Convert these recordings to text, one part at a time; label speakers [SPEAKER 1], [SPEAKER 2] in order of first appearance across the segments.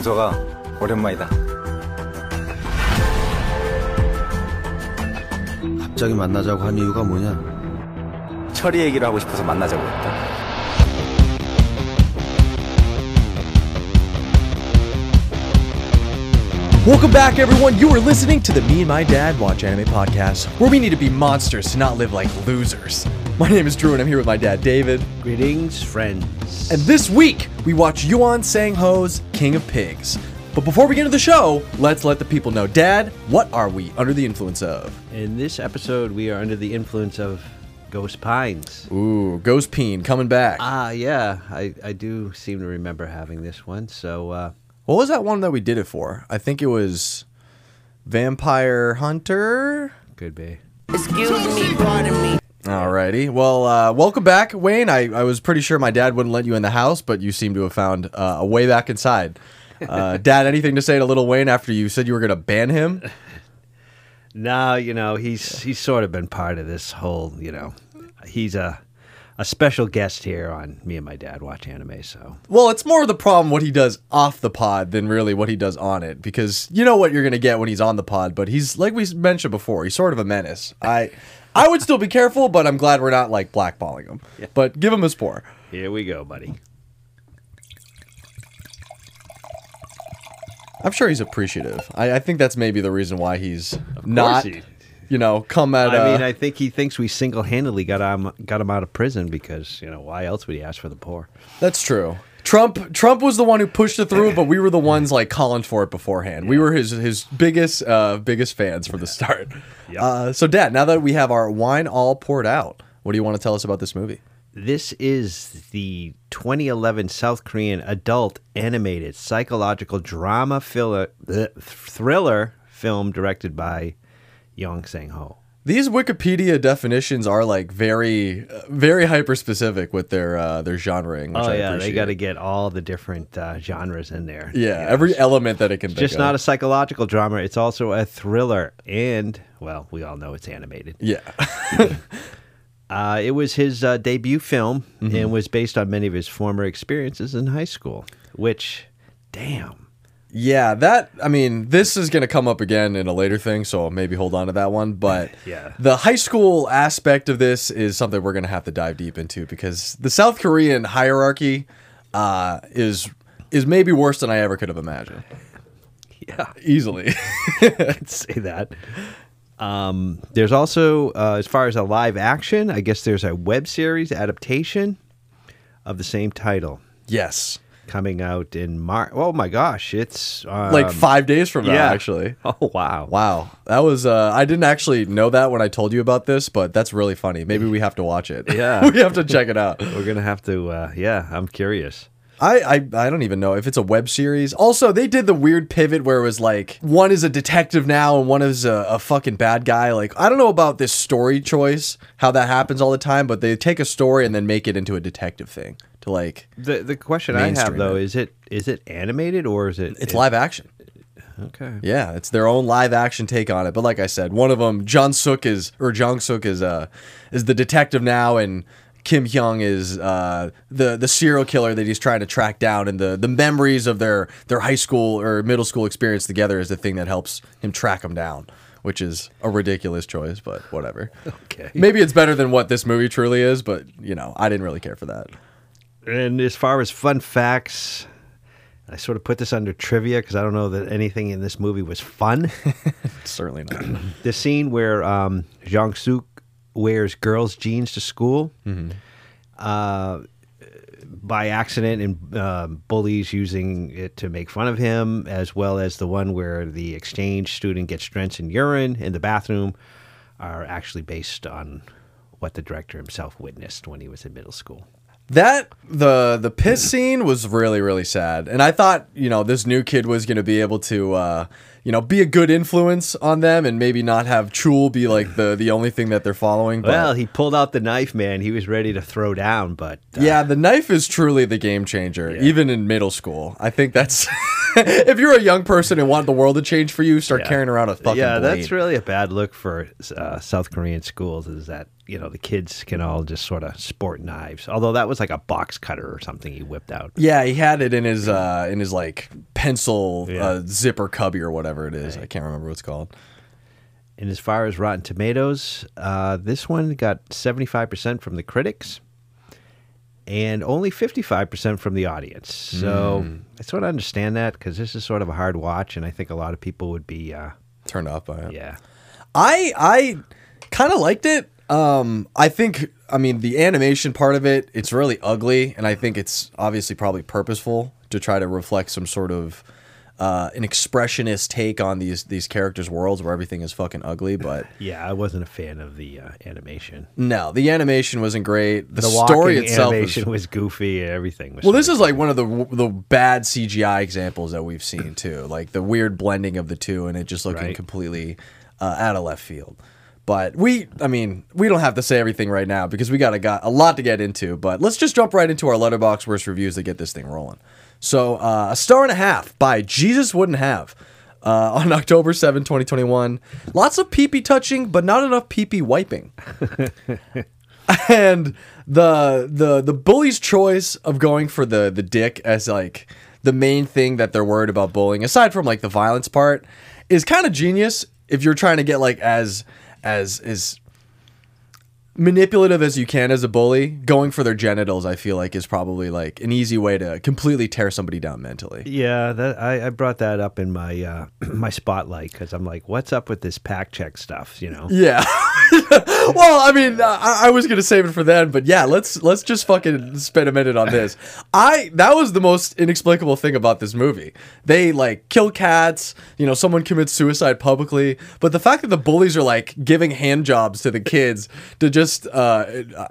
[SPEAKER 1] 동서가 오랜만이다.
[SPEAKER 2] 갑자기 만나자고 한 이유가 뭐냐?
[SPEAKER 1] 철이 얘기를 하고 싶어서 만나자고 했다.
[SPEAKER 3] Welcome back, everyone. You are listening to the Me and My Dad Watch Anime podcast, where we need to be monsters to not live like losers. My name is Drew, and I'm here with my dad, David.
[SPEAKER 2] Greetings, friends.
[SPEAKER 3] And this week, we watch Yuan Sang Ho's King of Pigs. But before we get into the show, let's let the people know. Dad, what are we under the influence of?
[SPEAKER 2] In this episode, we are under the influence of Ghost Pines.
[SPEAKER 3] Ooh, Ghost Peen coming back.
[SPEAKER 2] Ah, yeah, I, I do seem to remember having this one. So, uh,
[SPEAKER 3] what was that one that we did it for? I think it was Vampire Hunter.
[SPEAKER 2] could be.
[SPEAKER 4] Excuse me, pardon me.
[SPEAKER 3] Alrighty. Well, uh, welcome back, Wayne. I, I was pretty sure my dad wouldn't let you in the house, but you seem to have found uh, a way back inside. Uh, dad, anything to say to little Wayne after you said you were going to ban him?
[SPEAKER 2] No, you know, he's he's sort of been part of this whole, you know, he's a a special guest here on Me and My Dad Watch Anime. So,
[SPEAKER 3] Well, it's more of the problem what he does off the pod than really what he does on it, because you know what you're going to get when he's on the pod. But he's like we mentioned before, he's sort of a menace. I I would still be careful, but I'm glad we're not like blackballing him. But give him his pour.
[SPEAKER 2] here we go, buddy.
[SPEAKER 3] I'm sure he's appreciative. I, I think that's maybe the reason why he's not,
[SPEAKER 2] he-
[SPEAKER 3] you know, come at.
[SPEAKER 2] I
[SPEAKER 3] uh,
[SPEAKER 2] mean, I think he thinks we single-handedly got him got him out of prison because, you know, why else would he ask for the poor?
[SPEAKER 3] That's true. Trump Trump was the one who pushed it through, but we were the ones like calling for it beforehand. We were his his biggest uh, biggest fans from the start. Uh, so, Dad, now that we have our wine all poured out, what do you want to tell us about this movie?
[SPEAKER 2] This is the 2011 South Korean adult animated psychological drama filler, thriller film directed by Yong Sang Ho.
[SPEAKER 3] These Wikipedia definitions are like very very hyper specific with their uh, their genreing. Which
[SPEAKER 2] Oh
[SPEAKER 3] I
[SPEAKER 2] yeah, they got to get all the different uh, genres in there.
[SPEAKER 3] yeah every element that it can.
[SPEAKER 2] Be
[SPEAKER 3] just
[SPEAKER 2] not a psychological drama. It's also a thriller, and well, we all know it's animated.
[SPEAKER 3] yeah.
[SPEAKER 2] Uh, it was his uh, debut film
[SPEAKER 3] Mm-hmm.
[SPEAKER 2] and was based on many of his former experiences in high school. Which, damn,
[SPEAKER 3] Yeah, that I mean, this is going to come up again in a later thing, so maybe hold on to that one. But
[SPEAKER 2] Yeah.
[SPEAKER 3] the high school aspect of this is something we're going to have to dive deep into because the South Korean hierarchy uh, is is maybe worse than I ever could have imagined.
[SPEAKER 2] yeah,
[SPEAKER 3] Easily.
[SPEAKER 2] I'd say that. Um, there's also, uh, as far as a live action, I guess there's a web series adaptation of the same title
[SPEAKER 3] yes.
[SPEAKER 2] Coming out in March. Oh my gosh, it's um,
[SPEAKER 3] Like five days from now,
[SPEAKER 2] yeah.
[SPEAKER 3] actually.
[SPEAKER 2] Oh wow,
[SPEAKER 3] Wow, that was uh, I didn't actually know that when I told you about this, but that's really funny. Maybe we have to watch it.
[SPEAKER 2] Yeah.
[SPEAKER 3] we have to check it out.
[SPEAKER 2] We're gonna have to. Uh, yeah, I'm curious.
[SPEAKER 3] I, I I don't even know if it's a web series. Also, they did the weird pivot where it was like one is a detective now and one is a, a fucking bad guy. Like I don't know about this story choice, how that happens all the time, but they take a story and then make it into a detective thing to like
[SPEAKER 2] The the question I have though
[SPEAKER 3] it.
[SPEAKER 2] is it is it animated or is it?
[SPEAKER 3] it's live action.
[SPEAKER 2] Okay.
[SPEAKER 3] Yeah, it's their own live action take on it. But like I said, one of them, John Suk is or Jong Suk is uh is the detective now, and Kim Hyung is uh the the serial killer that he's trying to track down, and the the memories of their their high school or middle school experience together is the thing that helps him track him down. Which is a ridiculous choice, but whatever.
[SPEAKER 2] Okay.
[SPEAKER 3] Maybe it's better than what this movie truly is, but you know, I didn't really care for that.
[SPEAKER 2] And as far as fun facts, I sort of put this under trivia because I don't know that anything in this movie was fun.
[SPEAKER 3] Certainly not.
[SPEAKER 2] the scene where um, Jong Suk wears girls' jeans to school uh, by accident and uh, bullies using it to make fun of him, as well as the one where the exchange student gets drenched in urine in the bathroom, are actually based on what the director himself witnessed when he was in middle school.
[SPEAKER 3] That the the piss scene was really really sad, and I thought you know this new kid was gonna be able to uh, you know be a good influence on them and maybe not have Chul be like the the only thing that they're following. But
[SPEAKER 2] Well, he pulled out the knife, man. He was ready to throw down, but uh,
[SPEAKER 3] yeah, the knife is truly the game changer, even in middle school. I think that's if you're a young person and want the world to change for you, start
[SPEAKER 2] Yeah.
[SPEAKER 3] carrying around a fucking
[SPEAKER 2] yeah,
[SPEAKER 3] blade.
[SPEAKER 2] that's really a bad look for uh, South Korean schools. Is that you know the kids can all just sort of sport knives. Although that was like a box cutter or something he whipped out.
[SPEAKER 3] Yeah, he had it in his uh in his like pencil
[SPEAKER 2] Yeah.
[SPEAKER 3] uh, zipper cubby or whatever it is. I can't remember what it's called.
[SPEAKER 2] And as far as Rotten Tomatoes, uh, this one got 75% from the critics and only 55% from the audience. So I sort of understand that because this is sort of a hard watch, and I think a lot of people would be, uh,
[SPEAKER 3] Turned off by it.
[SPEAKER 2] yeah.
[SPEAKER 3] I I kind of liked it. Um, I think I mean the animation part of it. It's really ugly, and I think it's obviously probably purposeful to try to reflect some sort of uh, an expressionist take on these these characters' worlds where everything is fucking ugly. But
[SPEAKER 2] Yeah, I wasn't a fan of the uh, animation.
[SPEAKER 3] no, the animation wasn't great. The,
[SPEAKER 2] The
[SPEAKER 3] story itself was.
[SPEAKER 2] was goofy. Everything was.
[SPEAKER 3] Well, this is like one of the the bad CGI examples that we've seen too, like the weird blending of the two, and it just looking
[SPEAKER 2] Right.
[SPEAKER 3] completely uh, out of left field. But we, I mean, we don't have to say everything right now because we got a got a lot to get into. But let's just jump right into our Letterboxd worst reviews to get this thing rolling. So, uh, a star and a half by Jesus Wouldn't Have uh, on October 7, 2021. Lots of pee pee touching, but not enough pee pee wiping and the the the bully's choice of going for the the dick as like the main thing that they're worried about bullying aside from like the violence part is kind of genius if you're trying to get like as as as manipulative as you can as a bully going for their genitals i feel like is probably like an easy way to completely tear somebody down mentally
[SPEAKER 2] Yeah, that I, I brought that up in my uh, my spotlight because I'm like, what's up with this pack check stuff? You know.
[SPEAKER 3] Yeah. well, I mean, I, I was gonna save it for then, but yeah, let's let's just fucking spend a minute on this. I that was the most inexplicable thing about this movie. They like kill cats. You know, someone commits suicide publicly, but the fact that the bullies are like giving hand jobs to the kids to just uh,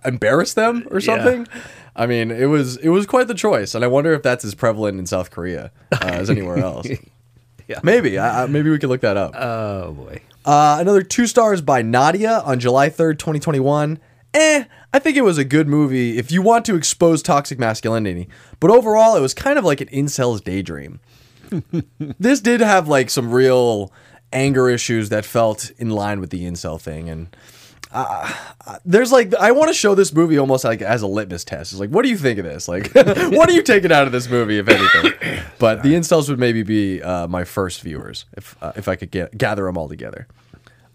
[SPEAKER 3] embarrass them or something. I mean, it was it was quite the choice, and I wonder if that's as prevalent in South Korea uh, as anywhere else.
[SPEAKER 2] Yeah.
[SPEAKER 3] Maybe, I, I, maybe we could look that up.
[SPEAKER 2] Oh boy.
[SPEAKER 3] Uh, another two stars by Nadia on July 3rd, 2021. Eh, I think it was a good movie if you want to expose toxic masculinity. But overall, it was kind of like an incel's daydream. this did have like some real anger issues that felt in line with the incel thing. And uh, there's like, I want to show this movie almost like as a litmus test. It's like, what do you think of this? Like, what are you taking out of this movie, if anything? But the incels would maybe be uh, my first viewers if, uh, if I could get, gather them all together.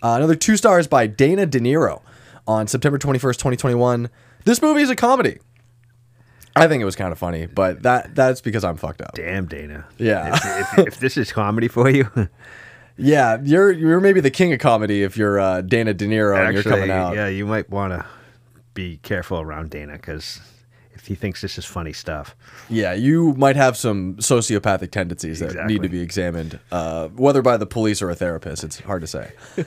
[SPEAKER 3] Uh, another two stars by Dana De Niro on September 21st, 2021. This movie is a comedy. I think it was kind of funny, but that that's because I'm fucked up.
[SPEAKER 2] Damn, Dana.
[SPEAKER 3] Yeah.
[SPEAKER 2] If, if, if this is comedy for you,
[SPEAKER 3] Yeah, you're you're maybe the king of comedy if you're uh, Dana De Niro and you're coming out.
[SPEAKER 2] yeah, you might want to be careful around Dana because if he thinks this is funny stuff,
[SPEAKER 3] Yeah, you might have some sociopathic tendencies that
[SPEAKER 2] Exactly.
[SPEAKER 3] need to be examined, uh, whether by the police or a therapist. It's hard to say.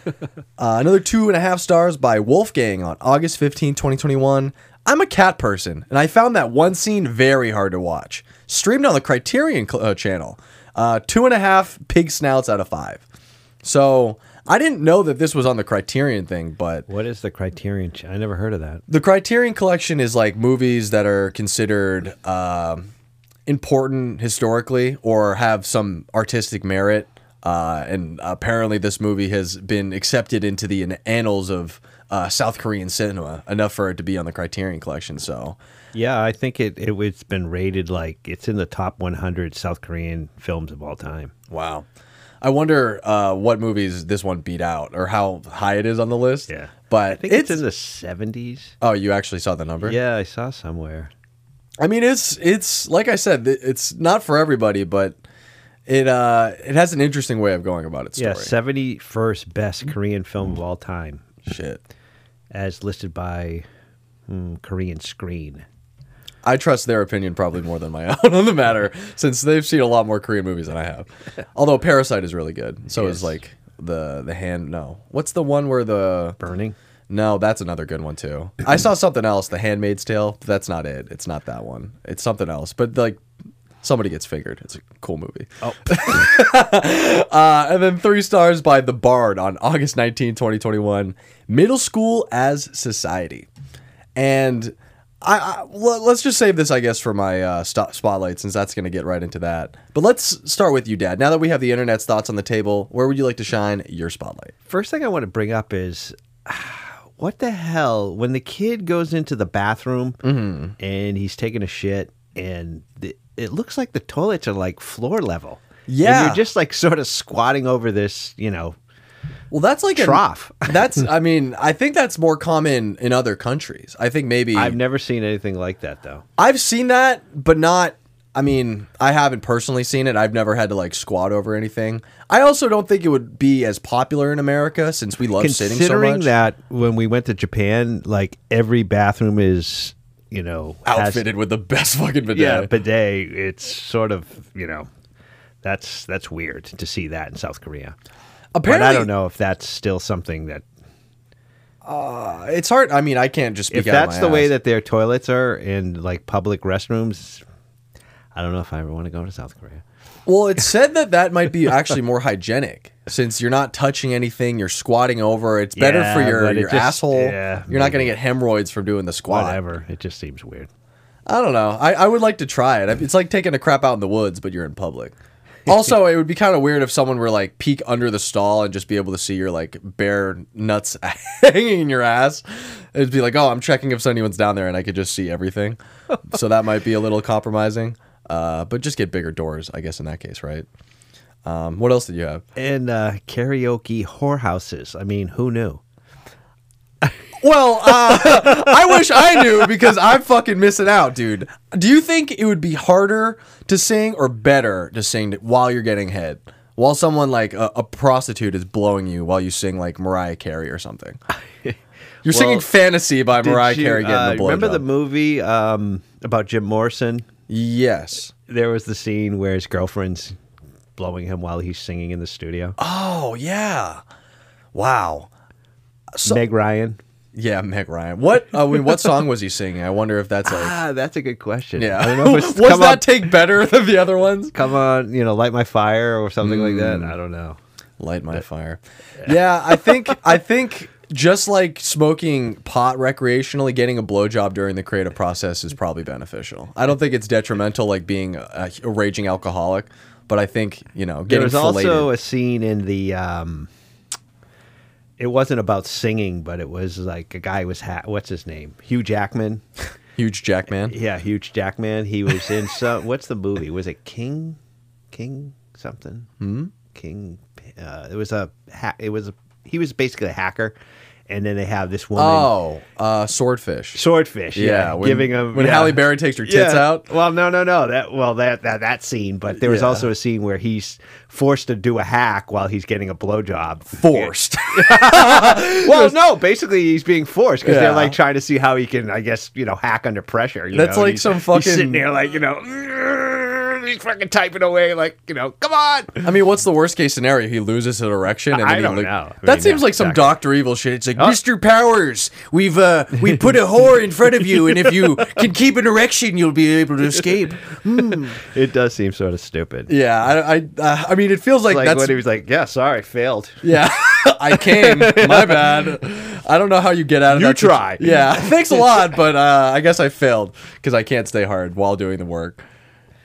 [SPEAKER 3] uh, another two and a half stars by Wolfgang on August 15, 2021. I'm a cat person, and I found that one scene very hard to watch. Streamed on the Criterion cl- uh, channel. Uh, two and a half pig snouts out of five. So I didn't know that this was on the Criterion thing, but
[SPEAKER 2] what is the criterion? ch- I never heard of that.
[SPEAKER 3] the Criterion Collection is like movies that are considered um important historically or have some artistic merit. Uh, and apparently, this movie has been accepted into the an- annals of uh, South Korean cinema enough for it to be on the Criterion Collection. So,
[SPEAKER 2] Yeah, I think it, it it's been rated like it's in the top 100 South Korean films of all time.
[SPEAKER 3] wow. I wonder uh, what movies this one beat out or how high it is on the list.
[SPEAKER 2] Yeah,
[SPEAKER 3] But
[SPEAKER 2] I think it's, in the 70s.
[SPEAKER 3] Oh, you actually saw the number?
[SPEAKER 2] Yeah, I saw somewhere.
[SPEAKER 3] I mean, it's it's like I said, it's not for everybody, but it uh it has an interesting way of going about its story.
[SPEAKER 2] Yeah, 71st best Korean film of all time,
[SPEAKER 3] Shit,
[SPEAKER 2] as listed by hmm, Korean Screen.
[SPEAKER 3] I trust their opinion probably more than my own on the matter, since they've seen a lot more Korean movies than I have. Although Parasite is really good, so is like the the hand. No, what's the one where the
[SPEAKER 2] Burning.
[SPEAKER 3] no? That's another good one too. I saw something else, The Handmaid's Tale. That's not it. It's not that one. It's something else. But like. Somebody gets fingered. It's a cool movie.
[SPEAKER 2] Oh,
[SPEAKER 3] Uh, and then three stars by The Bard on August 19, 2021. Middle School as Society. And I, I let's just save this, I guess, for my uh, sto- spotlight since that's going to get right into that. But let's start with you, Dad. Now that we have the internet's thoughts on the table, where would you like to shine your spotlight?
[SPEAKER 2] First thing I want to bring up is what the hell when the kid goes into the bathroom and he's taking a shit and the, it looks like the toilets are like floor level. And
[SPEAKER 3] Yeah.
[SPEAKER 2] you're just like sort of squatting over this, you know,
[SPEAKER 3] Well, that's like a
[SPEAKER 2] trough.
[SPEAKER 3] That's I mean, I think that's more common in other countries. I think maybe
[SPEAKER 2] I've never seen anything like that though.
[SPEAKER 3] I've seen that, but not. I mean, I haven't personally seen it. I've never had to like squat over anything. I also don't think it would be as popular in America since we love sitting so
[SPEAKER 2] Considering
[SPEAKER 3] much.
[SPEAKER 2] that when we went to Japan, like every bathroom is, you know, has-
[SPEAKER 3] outfitted with the best fucking bidet.
[SPEAKER 2] yeah, bidet. It's sort of, you know, that's that's weird to see that in South Korea.
[SPEAKER 3] Apparently,
[SPEAKER 2] but I don't know if that's still something that uh,
[SPEAKER 3] It's hard. I mean, I can't just
[SPEAKER 2] if that's the way that their toilets are in like public restrooms. I don't know if I ever want to go to South Korea.
[SPEAKER 3] Well, it's said that that might be actually more hygienic since you're not touching anything. You're squatting over. It's better for your your
[SPEAKER 2] just-
[SPEAKER 3] asshole.
[SPEAKER 2] yeah,
[SPEAKER 3] you're not going to get hemorrhoids from doing the squat.
[SPEAKER 2] Whatever. It just seems weird.
[SPEAKER 3] I don't know. I, I would like to try it. It's like taking a crap out in the woods, but you're in public. Also, it would be kind of weird if someone were like peek under the stall and just be able to see your like bare nuts hanging in your ass. It'd be like, oh, I'm checking if anyone's down there, and I could just see everything. so that might be a little compromising. Uh, but just get bigger doors, I guess, in that case, right? Um, what else did you have?
[SPEAKER 2] And uh, karaoke whorehouses. I mean, who knew?
[SPEAKER 3] Well, uh, I wish I knew because I'm fucking missing out, dude. Do you think it would be harder to sing or better to sing while you're getting head? While someone like a, a prostitute is blowing you while you sing like Mariah Carey or something. You're singing "Fantasy" by Mariah
[SPEAKER 2] you,
[SPEAKER 3] Carey getting
[SPEAKER 2] uh,
[SPEAKER 3] the blow.
[SPEAKER 2] Remember the movie um, about Jim Morrison?
[SPEAKER 3] Yes.
[SPEAKER 2] There was the scene where his girlfriend's blowing him while he's singing in the studio.
[SPEAKER 3] Oh yeah. Wow. So-
[SPEAKER 2] Meg Ryan.
[SPEAKER 3] Yeah, Meg Ryan. What? I mean, what song was he singing? I wonder if that's like.
[SPEAKER 2] Ah, that's a good question.
[SPEAKER 3] Yeah.
[SPEAKER 2] I don't know if it's
[SPEAKER 3] was that
[SPEAKER 2] on,
[SPEAKER 3] take better than the other ones?
[SPEAKER 2] come on, you know, light my fire or something like
[SPEAKER 3] Mm.
[SPEAKER 2] that. I don't know.
[SPEAKER 3] light my fire. Yeah, I think I think just like smoking pot recreationally, getting a blowjob during the creative process is probably beneficial. I don't think it's detrimental like being a, a raging alcoholic, but I think you know
[SPEAKER 2] There
[SPEAKER 3] getting
[SPEAKER 2] was
[SPEAKER 3] filleted.
[SPEAKER 2] also a scene in the. Um, it wasn't about singing, but it was like a guy was ha- what's his name? Hugh Jackman.
[SPEAKER 3] huge Jackman.
[SPEAKER 2] Yeah, Huge Jackman. He was in some. what's the movie? Was it King? King something? Hmm? King. Uh, it was a. Ha- it was a. He was basically a hacker, and then they have this woman.
[SPEAKER 3] Oh, uh, swordfish.
[SPEAKER 2] Swordfish, yeah,
[SPEAKER 3] Yeah, when-
[SPEAKER 2] giving him
[SPEAKER 3] when
[SPEAKER 2] yeah.
[SPEAKER 3] Halle Berry takes her tits
[SPEAKER 2] Yeah.
[SPEAKER 3] out.
[SPEAKER 2] Well, no, no, no. That well, that that that scene, but there was
[SPEAKER 3] Yeah.
[SPEAKER 2] also a scene where he's forced to do a hack while he's getting a blowjob.
[SPEAKER 3] Forced.
[SPEAKER 2] Well, no, basically he's being forced because they're like trying to see how he can, I guess, you know, hack under pressure. you
[SPEAKER 3] That's
[SPEAKER 2] know,
[SPEAKER 3] like
[SPEAKER 2] he's-
[SPEAKER 3] some
[SPEAKER 2] he's
[SPEAKER 3] fucking-
[SPEAKER 2] sitting there like you know, he's fucking typing away like you know, come on.
[SPEAKER 3] I mean, what's the worst case scenario? He loses an erection, and
[SPEAKER 2] I
[SPEAKER 3] then he
[SPEAKER 2] don't
[SPEAKER 3] lo-
[SPEAKER 2] know. I
[SPEAKER 3] that seems
[SPEAKER 2] yeah,
[SPEAKER 3] like some
[SPEAKER 2] exactly. Oh.
[SPEAKER 3] Doctor Evil shit. It's like, Mr. Powers, we've uh, we put a whore in front of you, and if you can keep an erection, you'll be able to escape.
[SPEAKER 2] It does seem sort of stupid.
[SPEAKER 3] Yeah, I, I, uh, I mean, it feels like,
[SPEAKER 2] Like
[SPEAKER 3] that's
[SPEAKER 2] when he was like, "Yeah, sorry, failed."
[SPEAKER 3] yeah. I came. My bad. I don't know how you get out of
[SPEAKER 2] You
[SPEAKER 3] that. situ-
[SPEAKER 2] try.
[SPEAKER 3] Yeah, thanks a lot, but uh, I guess I failed because I can't stay hard while doing the work.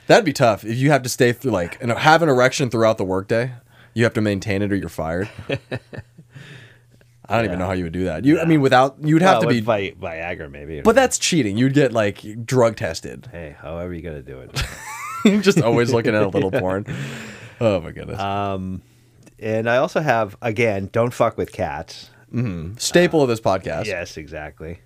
[SPEAKER 3] That'd be tough if you have to stay through like and have an erection throughout the workday. You have to maintain it or you're fired. I don't even know how you would do that. You, I mean, without you'd have
[SPEAKER 2] Well,
[SPEAKER 3] to
[SPEAKER 2] with
[SPEAKER 3] be,
[SPEAKER 2] Vi- Viagra, maybe.
[SPEAKER 3] but that's cheating. You'd get like drug tested.
[SPEAKER 2] hey, however you gotta do it.
[SPEAKER 3] Just always looking at a little porn. Oh my goodness.
[SPEAKER 2] Um, and I also have again, don't fuck with cats.
[SPEAKER 3] Staple of this podcast.
[SPEAKER 2] Yes, exactly.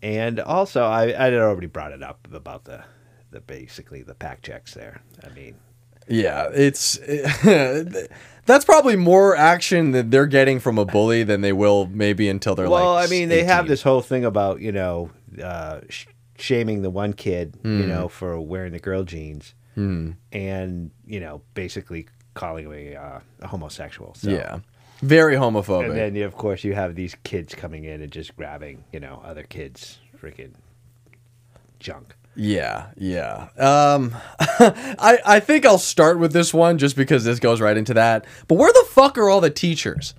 [SPEAKER 2] And also, I I had already brought it up about the the basically the pack checks there. I mean,
[SPEAKER 3] Yeah, it's that's probably more action that they're getting from a bully than they will maybe until they're like.
[SPEAKER 2] well, I mean, they have this whole thing about you know uh, sh- shaming the one kid, you know, for wearing the girl jeans, and you know, basically calling him a, uh, a homosexual. So.
[SPEAKER 3] Yeah, very homophobic.
[SPEAKER 2] And then, of course, you have these kids coming in and just grabbing, you know, other kids' freaking junk.
[SPEAKER 3] Yeah, yeah. Um, I I think I'll start with this one just because this goes right into that. But where the fuck are all the teachers?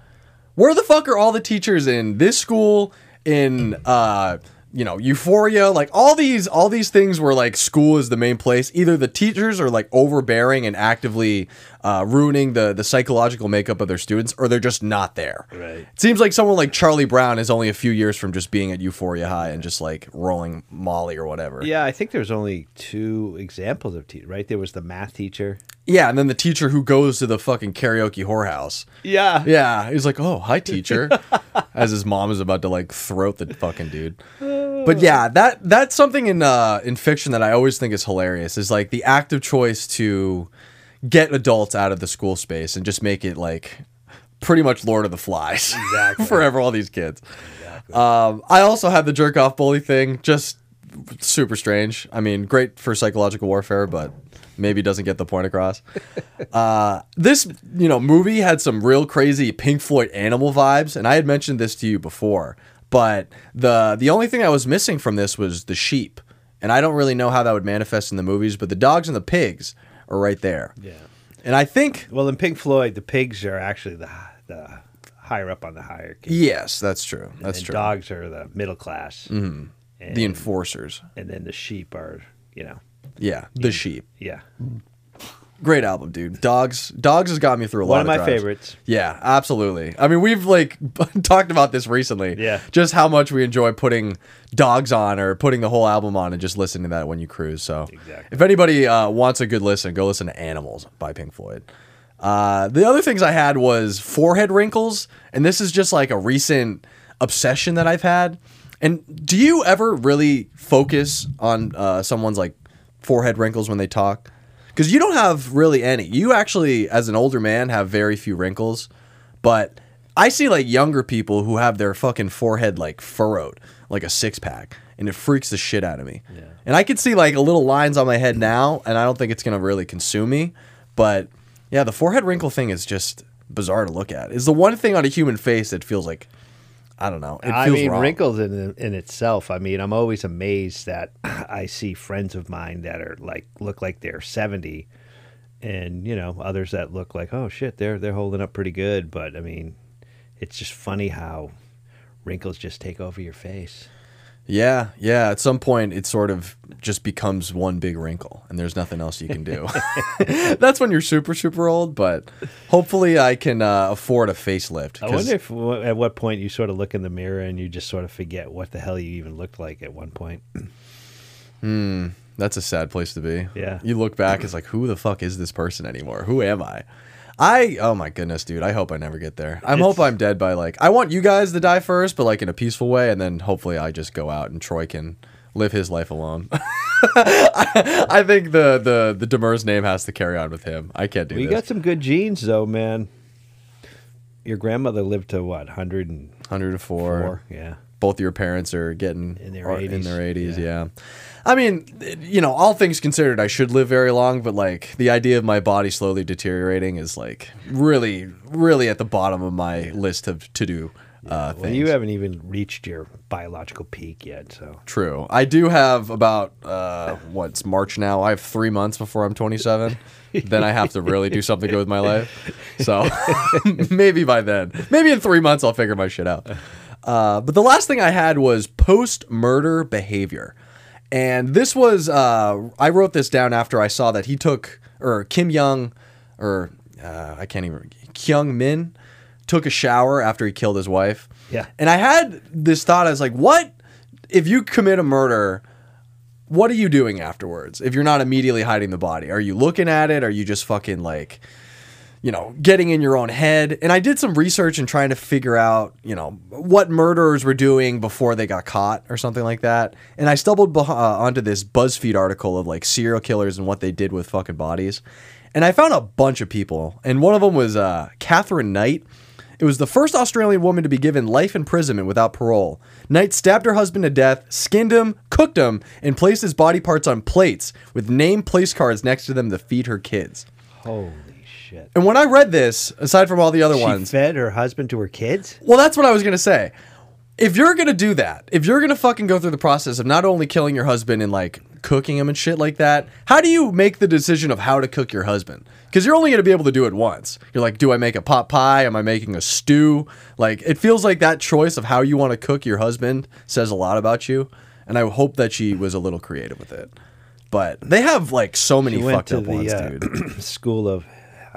[SPEAKER 3] Where the fuck are all the teachers in this school? In uh. You know, euphoria, like all these, all these things where like school is the main place. Either the teachers are like overbearing and actively uh, ruining the the psychological makeup of their students, or they're just not there.
[SPEAKER 2] Right.
[SPEAKER 3] It seems like someone like Charlie Brown is only a few years from just being at Euphoria High and just like rolling Molly or whatever.
[SPEAKER 2] Yeah, I think there's only two examples of teachers. right. There was the math teacher.
[SPEAKER 3] Yeah, and then the teacher who goes to the fucking karaoke whorehouse.
[SPEAKER 2] Yeah,
[SPEAKER 3] Yeah, he's like, "Oh, hi, teacher," as his mom is about to like throat the fucking dude. But yeah, that that's something in uh, in fiction that I always think is hilarious. Is like the active choice to get adults out of the school space and just make it like pretty much Lord of the Flies
[SPEAKER 2] Exactly.
[SPEAKER 3] for all these kids. Um, I also have the jerk off bully thing. Just super strange. I mean, great for psychological warfare, but maybe doesn't get the point across. Uh, this you know movie had some real crazy Pink Floyd animal vibes, and I had mentioned this to you before. But the the only thing I was missing from this was the sheep, and I don't really know how that would manifest in the movies. But the dogs and the pigs are right there.
[SPEAKER 2] Yeah.
[SPEAKER 3] And I think
[SPEAKER 2] Well, in Pink Floyd, the pigs are actually the the higher up on the hierarchy.
[SPEAKER 3] yes, that's true. That's
[SPEAKER 2] and
[SPEAKER 3] true.
[SPEAKER 2] Dogs are the middle class, mm-hmm. and,
[SPEAKER 3] the enforcers.
[SPEAKER 2] and then the sheep are, you know,
[SPEAKER 3] Yeah, the sheep.
[SPEAKER 2] yeah,
[SPEAKER 3] Great album, dude. Dogs. Dogs has got me through a lot of
[SPEAKER 2] one of my
[SPEAKER 3] drives.
[SPEAKER 2] favorites.
[SPEAKER 3] Yeah, absolutely. I mean, we've like talked about this recently.
[SPEAKER 2] Yeah.
[SPEAKER 3] Just how much we enjoy putting dogs on or putting the whole album on and just listening to that when you cruise. So,
[SPEAKER 2] Exactly.
[SPEAKER 3] if anybody uh, wants a good listen, go listen to Animals by Pink Floyd. Uh, the other things I had was forehead wrinkles, and this is just like a recent obsession that I've had. And do you ever really focus on uh, someone's like forehead wrinkles when they talk? Because you don't have really any. You actually, as an older man, have very few wrinkles. But I see like younger people who have their fucking forehead like furrowed, like a six pack, and it freaks the shit out of me. And I can see like a little lines on my head now, and I don't think it's gonna really consume me. But yeah, the forehead wrinkle thing is just bizarre to look at. It's the one thing on a human face that feels like I don't know. It
[SPEAKER 2] I mean,
[SPEAKER 3] wrong.
[SPEAKER 2] wrinkles in in itself. I mean, I'm always amazed that I see friends of mine that are like look like they're 70, and you know others that look like oh shit they're they're holding up pretty good. But I mean, it's just funny how wrinkles just take over your face.
[SPEAKER 3] Yeah, yeah. At some point, it sort of just becomes one big wrinkle, and there's nothing else you can do. That's when you're super, super old. But hopefully, I can uh, afford a facelift.
[SPEAKER 2] I wonder if at what point you sort of look in the mirror and you just sort of forget what the hell you even looked like at one point.
[SPEAKER 3] That's a sad place to be.
[SPEAKER 2] Yeah.
[SPEAKER 3] You look back, it's like, who the fuck is this person anymore? Who am I? I oh my goodness, dude. I hope I never get there. I hope I'm dead by like I want you guys to die first, but like in a peaceful way, and then hopefully I just go out and Troy can live his life alone. I, I think the the the Demers name has to carry on with him. I can't do
[SPEAKER 2] Well, you got some good genes though, man. Your grandmother lived to what, 104?
[SPEAKER 3] 104.
[SPEAKER 2] Yeah.
[SPEAKER 3] Both your parents are getting
[SPEAKER 2] In their
[SPEAKER 3] are in
[SPEAKER 2] 80s,
[SPEAKER 3] their 80s,
[SPEAKER 2] yeah.
[SPEAKER 3] yeah. I mean, you know, all things considered, I should live very long, but like the idea of my body slowly deteriorating is like really, really at the bottom of my list of to do uh,
[SPEAKER 2] Well,
[SPEAKER 3] things.
[SPEAKER 2] you haven't even reached your biological peak yet, so
[SPEAKER 3] True. I do have about uh, what's March now. I have three months before I'm 27. then I have to really do something good with my life. So maybe by then, maybe in three months, I'll figure my shit out. Uh, but the last thing I had was post murder behavior. And this was, uh, I wrote this down after I saw that he took, or Kim Young, or uh, I can't even, Kyung Min took a shower after he killed his wife.
[SPEAKER 2] Yeah.
[SPEAKER 3] And I had this thought, I was like, what if you commit a murder? What are you doing afterwards? If you're not immediately hiding the body, are you looking at it? Are you just fucking like, you know, getting in your own head? And I did some research and trying to figure out, you know, what murderers were doing before they got caught or something like that. And I stumbled beh- uh, onto this BuzzFeed article of like serial killers and what they did with fucking bodies. And I found a bunch of people. And one of them was uh, Katherine Knight. It was the first Australian woman to be given life imprisonment without parole. Knight stabbed her husband to death, skinned him, cooked him, and placed his body parts on plates with name place cards next to them to feed her kids.
[SPEAKER 2] holy shit.
[SPEAKER 3] And when I read this, aside from all the other
[SPEAKER 2] She
[SPEAKER 3] ones,
[SPEAKER 2] fed her husband to her kids?
[SPEAKER 3] well, that's what I was gonna say. If you're gonna do that, if you're gonna fucking go through the process of not only killing your husband and like cooking him and shit like that, how do you make the decision of how to cook your husband? Because you're only gonna be able to do it once. You're like, do I make a pot pie? Am I making a stew? Like, it feels like that choice of how you want to cook your husband says a lot about you. And I hope that she was a little creative with it. But they have like so many fucked up ones,
[SPEAKER 2] uh,
[SPEAKER 3] dude.
[SPEAKER 2] school of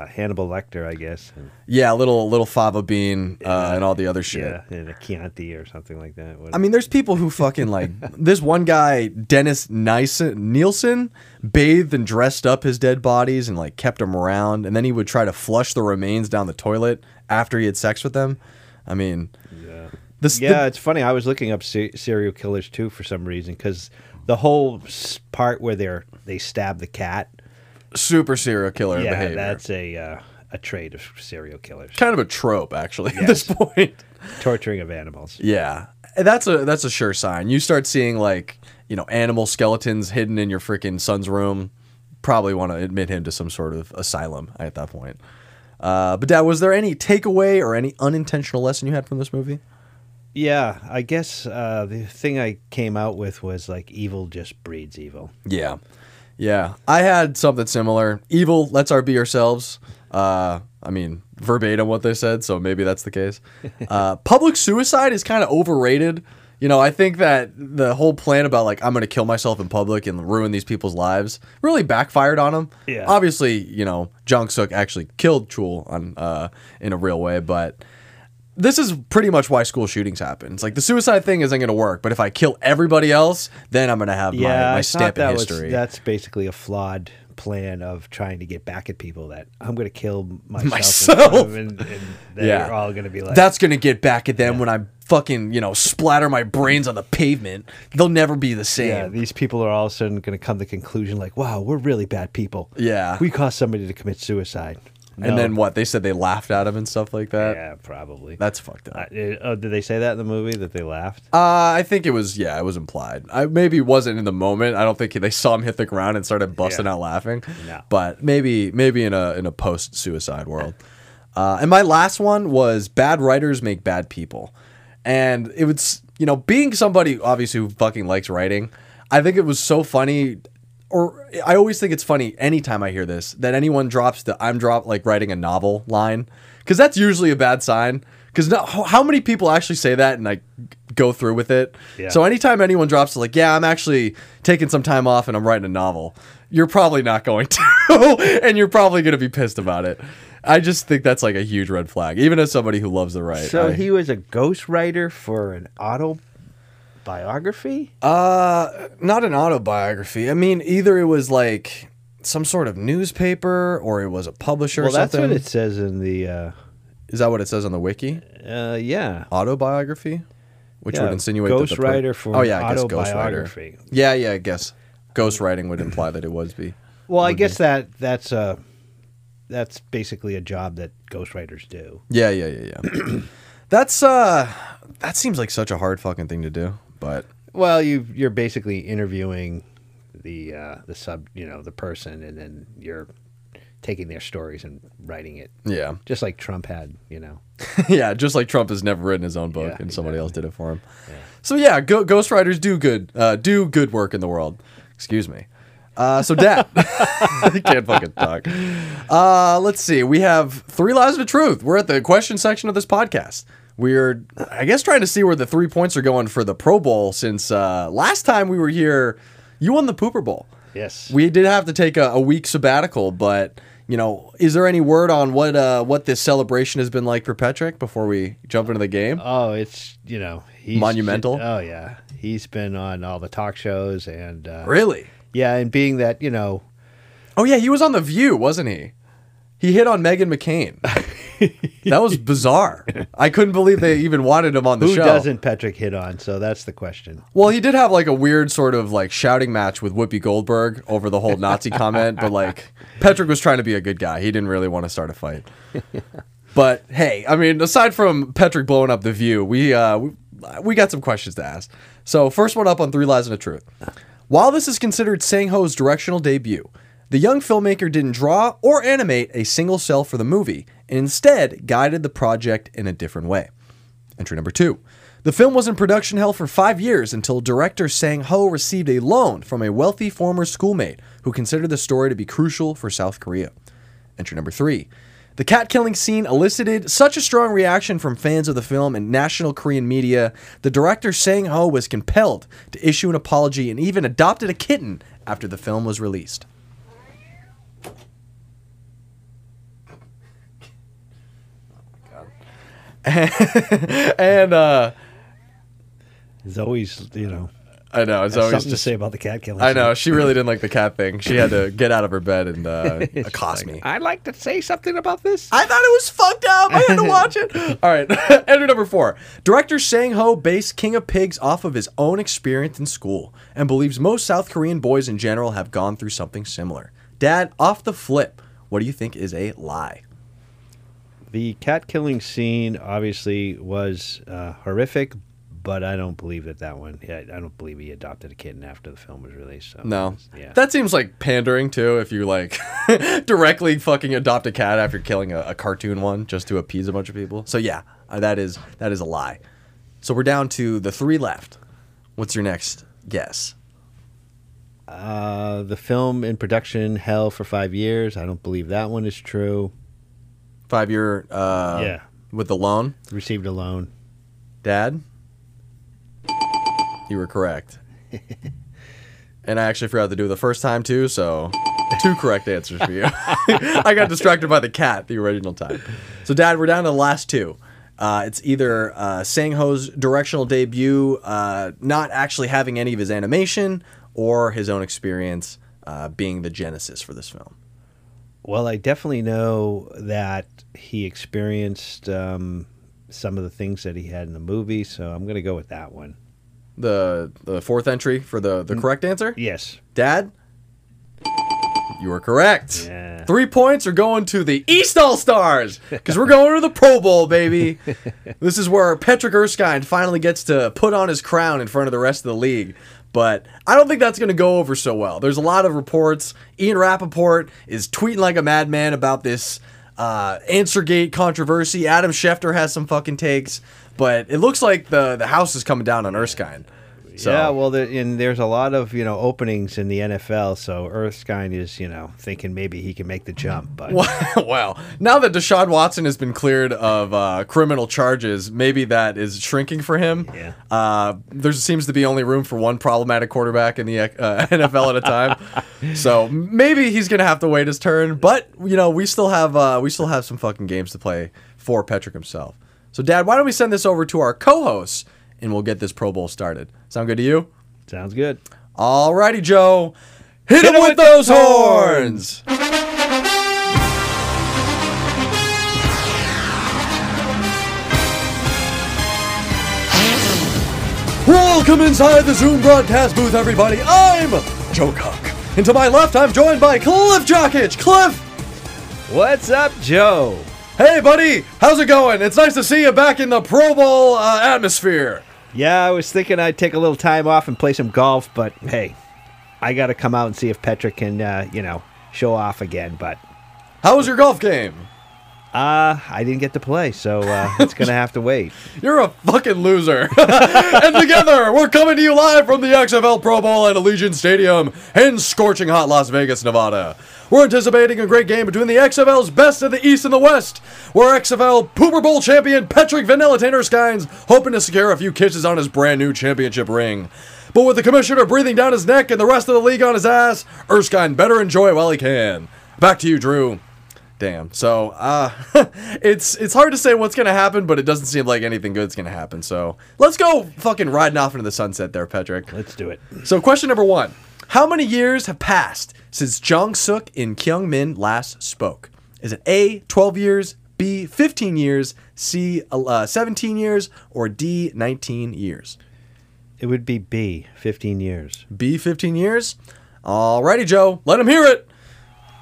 [SPEAKER 2] uh, Hannibal Lecter, I guess. And,
[SPEAKER 3] Yeah, little little fava bean uh, and all the other shit.
[SPEAKER 2] yeah, and a Chianti or something like that. What-
[SPEAKER 3] I mean, there's people who fucking like this one guy, Dennis Nilsen, Nilsen, bathed and dressed up his dead bodies and like kept them around, and then he would try to flush the remains down the toilet after he had sex with them. I mean,
[SPEAKER 2] yeah.
[SPEAKER 3] this
[SPEAKER 2] Yeah, it's funny. I was looking up se- serial killers too for some reason because the whole part where they're they stab the cat.
[SPEAKER 3] Super serial killer behavior.
[SPEAKER 2] yeah,
[SPEAKER 3] behavior.
[SPEAKER 2] that's a uh, a trait of serial killers,
[SPEAKER 3] kind of a trope, actually, at this point.
[SPEAKER 2] torturing of animals.
[SPEAKER 3] Yeah, that's a that's a sure sign. You start seeing like you know animal skeletons hidden in your freaking son's room. Probably want to admit him to some sort of asylum at that point. Uh, but Dad, was there any takeaway or any unintentional lesson you had from this movie?
[SPEAKER 2] Yeah, I guess uh, the thing I came out with was like evil just breeds evil.
[SPEAKER 3] Yeah. Yeah. I had something similar. Evil, let's our be ourselves. Uh, I mean, verbatim what they said, so maybe that's the case. Uh, public suicide is kind of overrated. You know, I think that the whole plan about like I'm going to kill myself in public and ruin these people's lives really backfired on him.
[SPEAKER 2] Yeah.
[SPEAKER 3] Obviously, you know, Jung Suk actually killed Chul on uh, in a real way, but this is pretty much why school shootings happen. It's like the suicide thing isn't going to work, but if I kill everybody else, then I'm going to have my, my stamp in history.
[SPEAKER 2] Was, that's basically a flawed plan of trying to get back at people that I'm going to kill myself,
[SPEAKER 3] Myself.
[SPEAKER 2] and, and they're
[SPEAKER 3] Yeah.
[SPEAKER 2] all going to be like,
[SPEAKER 3] That's gonna get back at them when I fucking, you know, splatter my brains on the pavement. They'll never be the same.
[SPEAKER 2] yeah, these people are all of a sudden going to come to the conclusion like, wow, we're really bad people.
[SPEAKER 3] Yeah.
[SPEAKER 2] we caused somebody to commit suicide.
[SPEAKER 3] And then what? They said they laughed at him and stuff like that.
[SPEAKER 2] yeah, probably.
[SPEAKER 3] That's fucked up.
[SPEAKER 2] Uh, uh, oh, did they say that in the movie that they laughed?
[SPEAKER 3] Uh, I think it was yeah, it was implied. I maybe wasn't in the moment. I don't think they saw him hit the ground and started busting
[SPEAKER 2] Yeah.
[SPEAKER 3] out laughing.
[SPEAKER 2] No.
[SPEAKER 3] But maybe maybe in a in a post suicide world. Uh, and my last one was bad writers make bad people, and it was you know being somebody obviously who fucking likes writing. I think it was so funny. Or I always think it's funny anytime I hear this that anyone drops the I'm drop like writing a novel line because that's usually a bad sign. Because no, how how many people actually say that and like go through with it?
[SPEAKER 2] Yeah.
[SPEAKER 3] So anytime anyone drops like, yeah, I'm actually taking some time off and I'm writing a novel, you're probably not going to, and you're probably going to be pissed about it. I just think that's like a huge red flag, even as somebody who loves the write.
[SPEAKER 2] So
[SPEAKER 3] I-
[SPEAKER 2] he was a ghostwriter for an autobiography?
[SPEAKER 3] Uh, not an autobiography. I mean, either it was like some sort of newspaper or it was a publisher
[SPEAKER 2] well,
[SPEAKER 3] or
[SPEAKER 2] that's what it says in the. Uh,
[SPEAKER 3] Is that what it says on the wiki?
[SPEAKER 2] uh, yeah.
[SPEAKER 3] Autobiography, which
[SPEAKER 2] Yeah,
[SPEAKER 3] would insinuate that the per-
[SPEAKER 2] ghostwriter for
[SPEAKER 3] oh yeah, I guess ghostwriter. Yeah, yeah, I guess ghostwriting would imply that it was be.
[SPEAKER 2] Well, I guess that that's uh that's basically a job that ghostwriters do.
[SPEAKER 3] Yeah, yeah, yeah, yeah. That's uh, that seems like such a hard fucking thing to do, but
[SPEAKER 2] Well, you you're basically interviewing the uh, the sub, you know, the person, and then you're taking their stories and writing it,
[SPEAKER 3] yeah,
[SPEAKER 2] just like Trump had, you know.
[SPEAKER 3] yeah. Just like Trump has never written his own book,
[SPEAKER 2] Yeah,
[SPEAKER 3] and somebody else did it for him. So yeah, go- ghostwriters do good, uh, do good work in the world. Excuse me. Uh, so Dad, I can't fucking talk. Uh, let's see. We have three lies of the truth. We're at the question section of this podcast. We're, I guess, trying to see where the three points are going for the Pro Bowl. Since uh, last time we were here, you won the Pooper Bowl.
[SPEAKER 2] Yes.
[SPEAKER 3] We did have to take a, a week sabbatical, but you know, is there any word on what uh, what this celebration has been like for Petrick before we jump into the game?
[SPEAKER 2] Oh, it's you know he's
[SPEAKER 3] Monumental?
[SPEAKER 2] Oh yeah, he's been on all the talk shows and uh,
[SPEAKER 3] really?
[SPEAKER 2] yeah, and being that you know
[SPEAKER 3] Oh yeah, he was on the View, wasn't he? He hit on Meghan McCain. that was bizarre. I couldn't believe they even wanted him on the
[SPEAKER 2] who
[SPEAKER 3] show.
[SPEAKER 2] Who doesn't Patrick hit on? So that's the question.
[SPEAKER 3] Well, he did have like a weird sort of like shouting match with Whoopi Goldberg over the whole Nazi comment, but like Patrick was trying to be a good guy. He didn't really want to start a fight. But hey, I mean, aside from Patrick blowing up the view, we uh we, we got some questions to ask. So, first one up on Three Lies and a Truth. While this is considered Sang Ho's directional debut, the young filmmaker didn't draw or animate a single cel for the movie, and instead guided the project in a different way. Entry number two. The film was in production hell for five years until director Sang Ho received a loan from a wealthy former schoolmate who considered the story to be crucial for South Korea. Entry number three. The cat killing scene elicited such a strong reaction from fans of the film and national Korean media, the director Sang Ho was compelled to issue an apology and even adopted a kitten after the film was released. and uh,
[SPEAKER 2] There's always, you know,
[SPEAKER 3] I know it's always
[SPEAKER 2] something
[SPEAKER 3] just.
[SPEAKER 2] to say about the cat killing.
[SPEAKER 3] I know she really didn't like the cat thing. She had to get out of her bed and uh, accost
[SPEAKER 2] like,
[SPEAKER 3] me.
[SPEAKER 2] I'd like to say something about this.
[SPEAKER 3] I thought it was fucked up. I had to watch it. All right, enter number four. Director Sang Ho based King of Pigs off of his own experience in school and believes most South Korean boys in general have gone through something similar. Dad, off the flip, what do you think is a lie?
[SPEAKER 2] The cat killing scene obviously was uh, horrific, but I don't believe that that one. Yeah, I don't believe he adopted a kitten after the film was released. So
[SPEAKER 3] No.
[SPEAKER 2] yeah,
[SPEAKER 3] That seems like pandering too. If you like directly fucking adopt a cat after killing a, a cartoon one just to appease a bunch of people. So yeah, uh, that is that is a lie. So we're down to the three left. What's your next guess?
[SPEAKER 2] uh, the film in production hell for five years. I don't believe that one is true.
[SPEAKER 3] Five year. Uh,
[SPEAKER 2] Yeah.
[SPEAKER 3] With the loan,
[SPEAKER 2] Received a loan.
[SPEAKER 3] Dad. You were correct. and I actually forgot to do it the first time too. So two correct answers for you. I got distracted by the cat the original time. So, Dad, we're down to the last two. Uh, it's either uh, Sang Ho's directional debut, uh, not actually having any of his animation, or his own experience uh, being the genesis for this film.
[SPEAKER 2] Well, I definitely know that he experienced um, some of the things that he had in the movie, so I'm going to go with that one.
[SPEAKER 3] The the fourth entry for the the correct answer,
[SPEAKER 2] Yes.
[SPEAKER 3] Dad. You are correct.
[SPEAKER 2] Yeah.
[SPEAKER 3] Three points are going to the East All Stars because we're going to the Pro Bowl, baby. this is where Patrick Erskine finally gets to put on his crown in front of the rest of the league. But I don't think that's going to go over so well. There's a lot of reports. Ian Rapoport is tweeting like a madman about this uh, Answergate controversy. Adam Schefter has some fucking takes. But it looks like the, the house is coming down on Erskine. So,
[SPEAKER 2] Yeah, well, there, and there's a lot of you know openings in the NFL, so Erskine is you know thinking maybe he can make the jump, but
[SPEAKER 3] wow. Now that Deshaun Watson has been cleared of uh, criminal charges, maybe that is shrinking for him.
[SPEAKER 2] Yeah.
[SPEAKER 3] Uh, there seems to be only room for one problematic quarterback in the uh, NFL at a time. so maybe he's gonna have to wait his turn. But you know, we still have uh, we still have some fucking games to play for Patrick himself. So, Dad, why don't we send this over to our co-hosts and we'll get this Pro Bowl started? Sound good to you?
[SPEAKER 2] sounds good.
[SPEAKER 3] All righty, Joe. Hit, him with, those horns. Welcome inside the Zoom broadcast booth, everybody. I'm Joe Cock. And to my left, I'm joined by Cliff Jockich. Cliff,
[SPEAKER 2] What's up, Joe?
[SPEAKER 3] hey, buddy. How's it going? It's nice to see you back in the Pro Bowl uh, atmosphere.
[SPEAKER 2] Yeah, I was thinking I'd take a little time off and play some golf, but hey, I got to come out and see if Petra can, uh, you know, show off again. But
[SPEAKER 3] How was your golf game?
[SPEAKER 2] Uh, I didn't get to play, so uh, it's gonna have to wait.
[SPEAKER 3] You're a fucking loser. and together, we're coming to you live from the XFL Pro Bowl at Allegiant Stadium in scorching hot Las Vegas, Nevada. We're anticipating a great game between the XFL's best of the East and the West, where XFL Pooper Bowl champion Patrick Vanilla Tanner Skynes hoping to secure a few kisses on his brand new championship ring. But with the commissioner breathing down his neck and the rest of the league on his ass, Erskine better enjoy it while he can. Back to you, Drew. Damn. So, uh, it's it's hard to say what's gonna happen, but it doesn't seem like anything good's gonna happen. So, let's go fucking riding off into the sunset there, Patrick.
[SPEAKER 2] Let's do it.
[SPEAKER 3] So, question number one: How many years have passed since Jong Suk and Kyung Min last spoke? Is it A, 12 years, B, 15 years, C, uh, 17 years, or D, 19 years?
[SPEAKER 2] It would be B, 15 years.
[SPEAKER 3] B, 15 years? Alrighty, Joe, let him hear it.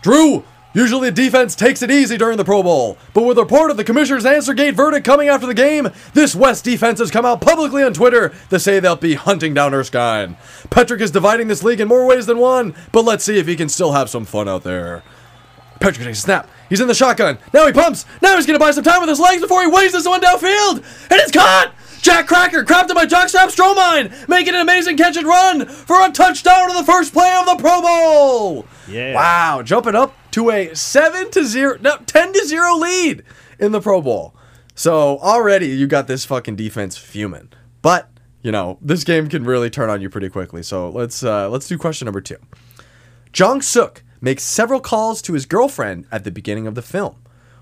[SPEAKER 3] Drew, usually the defense takes it easy during the Pro Bowl, but with the report of the commissioner's answer gate verdict coming after the game, this West defense has come out publicly on Twitter to say they'll be hunting down Erskine. Patrick is dividing this league in more ways than one, but let's see if he can still have some fun out there. Patrick takes a snap. He's in the shotgun. Now he pumps. Now he's going to buy some time with his legs before he waves this one downfield. And it's caught! Jack Cracker, crapped by Jockstrap Stromine, making an amazing catch and run for a touchdown on the first play of the Pro Bowl.
[SPEAKER 2] Yeah.
[SPEAKER 3] Wow, jumping up to a 7 to 0, no, 10 to 0 lead in the Pro Bowl. So already you got this fucking defense fuming. But, you know, this game can really turn on you pretty quickly. So let's uh, let's do question number 2. Jong Suk makes several calls to his girlfriend at the beginning of the film.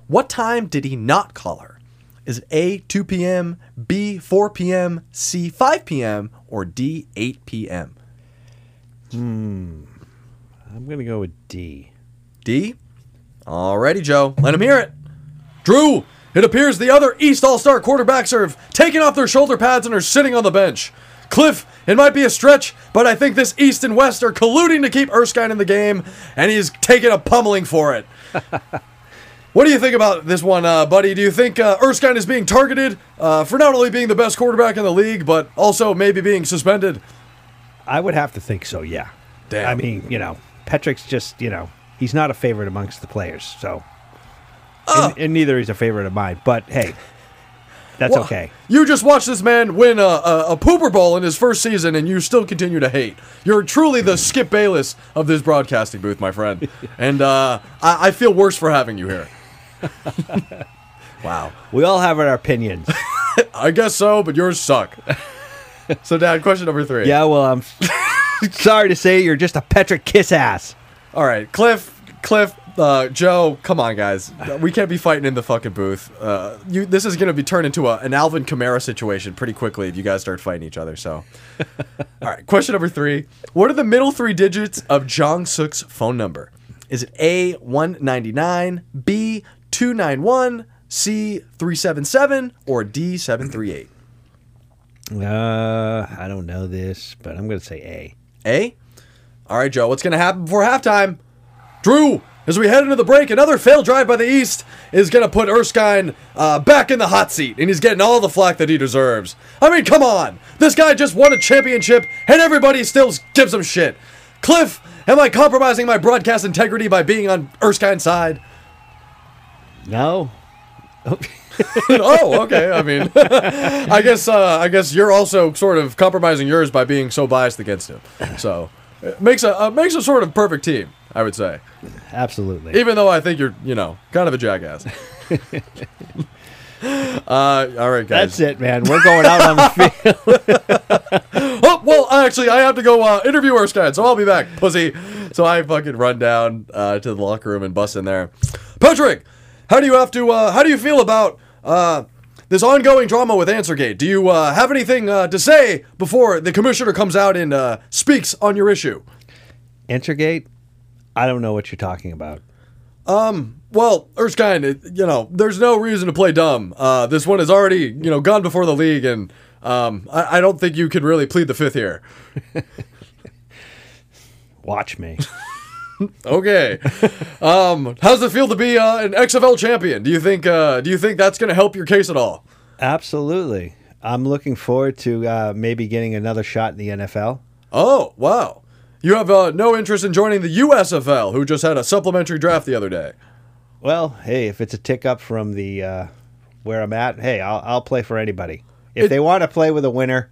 [SPEAKER 3] What time did he not call her? Is it A, 2 p.m., B, 4 p.m., C, 5 p.m., or D, 8 p.m.? Hmm.
[SPEAKER 2] I'm gonna go with D.
[SPEAKER 3] D? Alrighty, Joe. Let him hear it. Drew, it appears the other East All Star quarterbacks are taking off their shoulder pads and are sitting on the bench. Cliff, it might be a stretch, but I think this East and West are colluding to keep Erskine in the game, and he's taking a pummeling for it. what do you think about this one, uh, buddy? Do you think uh, Erskine is being targeted uh, for not only being the best quarterback in the league, but also maybe being suspended?
[SPEAKER 2] I would have to think so. Yeah.
[SPEAKER 3] Damn.
[SPEAKER 2] I mean, you know, Petrick's just you know he's not a favorite amongst the players. So,
[SPEAKER 3] Ah.
[SPEAKER 2] and, and neither is a favorite of mine. But hey, that's
[SPEAKER 3] Well,
[SPEAKER 2] okay.
[SPEAKER 3] You just watched this man win a, a, a pooper bowl in his first season, and you still continue to hate. You're truly the Skip Bayless of this broadcasting booth, my friend. and uh, I, I feel worse for having you here. wow.
[SPEAKER 2] We all have our opinions.
[SPEAKER 3] I guess so, but yours suck. so, Dad, question number three.
[SPEAKER 2] yeah. Well, I'm sorry to say you're just a Petrick kiss ass.
[SPEAKER 3] All right, Cliff, Cliff, uh, Joe, come on, guys. We can't be fighting in the fucking booth. Uh, you, this is going to be turned into a, an Alvin Kamara situation pretty quickly if you guys start fighting each other. So, all right, question number three: What are the middle three digits of Jong Suk's phone number? Is it A one ninety nine, B two nine one, C three seven seven, or D seven three eight?
[SPEAKER 2] Uh, I don't know this, but I'm gonna say A.
[SPEAKER 3] A? All right, Joe, what's going to happen before halftime? Drew, as we head into the break, another failed drive by the East is going to put Erskine uh, back in the hot seat, and he's getting all the flack that he deserves. I mean, come on. This guy just won a championship, and everybody still gives him shit. Cliff, am I compromising my broadcast integrity by being on Erskine's side?
[SPEAKER 2] No.
[SPEAKER 3] oh, okay. I mean, I guess uh, I guess you're also sort of compromising yours by being so biased against him. So it makes a uh, makes a sort of perfect team, I would say.
[SPEAKER 2] Absolutely.
[SPEAKER 3] Even though I think you're, you know, kind of a jackass. uh, all right, guys.
[SPEAKER 2] That's it, man. We're going out on the field.
[SPEAKER 3] Oh, well, actually, I have to go uh, interview Erskine, so I'll be back, pussy. So I fucking run down uh, to the locker room and bust in there. Patrick, how do you have to? Uh, how do you feel about uh, this ongoing drama with Answergate? Do you uh, have anything uh, to say before the commissioner comes out and uh, speaks on your issue?
[SPEAKER 2] Intergate. I don't know what you're talking about.
[SPEAKER 3] Um, Well, Erskine, you know, there's no reason to play dumb. Uh, this one has already, you know, gone before the league, and um, I, I don't think you could really plead the fifth here.
[SPEAKER 2] Watch me.
[SPEAKER 3] Okay. um, how's it feel to be uh, an XFL champion? Do you think uh, do you think that's going to help your case at all?
[SPEAKER 2] Absolutely. I'm looking forward to uh, maybe getting another shot in the NFL.
[SPEAKER 3] Oh, wow. You have uh, no interest in joining the USFL, who just had a supplementary draft the other day.
[SPEAKER 2] Well, hey, if it's a tick up from the uh, where I'm at, hey, I'll, I'll play for anybody. If
[SPEAKER 3] It-
[SPEAKER 2] they want to play with a winner,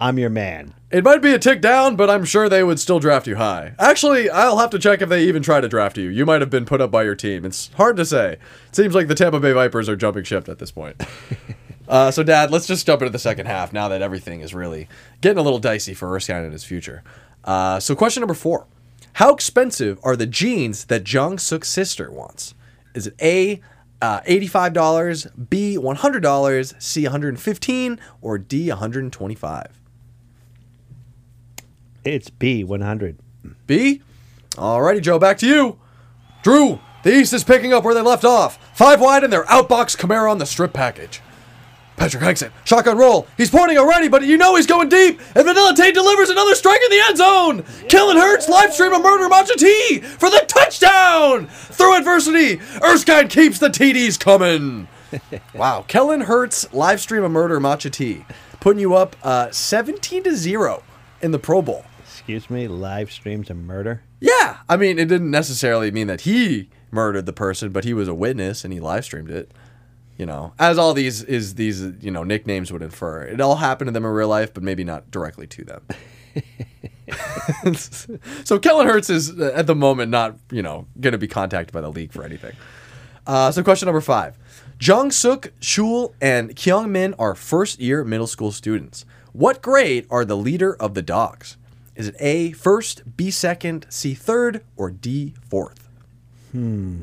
[SPEAKER 2] I'm your man.
[SPEAKER 3] It might be a tick down, but I'm sure they would still draft you high. Actually, I'll have to check if they even try to draft you. You might have been put up by your team. It's hard to say. It seems like the Tampa Bay Vipers are jumping ship at this point. uh, so, Dad, let's just jump into the second half now that everything is really getting a little dicey for Erskine and his future. Uh, so, question number four How expensive are the jeans that Jong Suk's sister wants? Is it A, uh, $85, B, $100, C, 115, or D, $125?
[SPEAKER 2] It's B 100.
[SPEAKER 3] B? Alrighty, Joe, back to you. Drew, the East is picking up where they left off. Five wide and their outbox Camaro on the strip package. Patrick Hankson, shotgun roll. He's pointing already, but you know he's going deep. And Vanilla Tate delivers another strike in the end zone. Killing Hurts, live stream a murder Matcha T for the touchdown. Through adversity, Erskine keeps the TDs coming. wow, Kellen Hurts, live stream a murder Matcha T, putting you up uh, 17 to 0 in the Pro Bowl.
[SPEAKER 2] Excuse me, live streams of murder.
[SPEAKER 3] Yeah, I mean, it didn't necessarily mean that he murdered the person, but he was a witness and he live streamed it. You know, as all these is these you know nicknames would infer, it all happened to them in real life, but maybe not directly to them. so Kellen Hurts is uh, at the moment not you know going to be contacted by the league for anything. Uh, so question number five: Jong Suk, Chul, and Kyung Min are first year middle school students. What grade are the leader of the dogs? Is it A first, B second, C third, or D fourth? Hmm.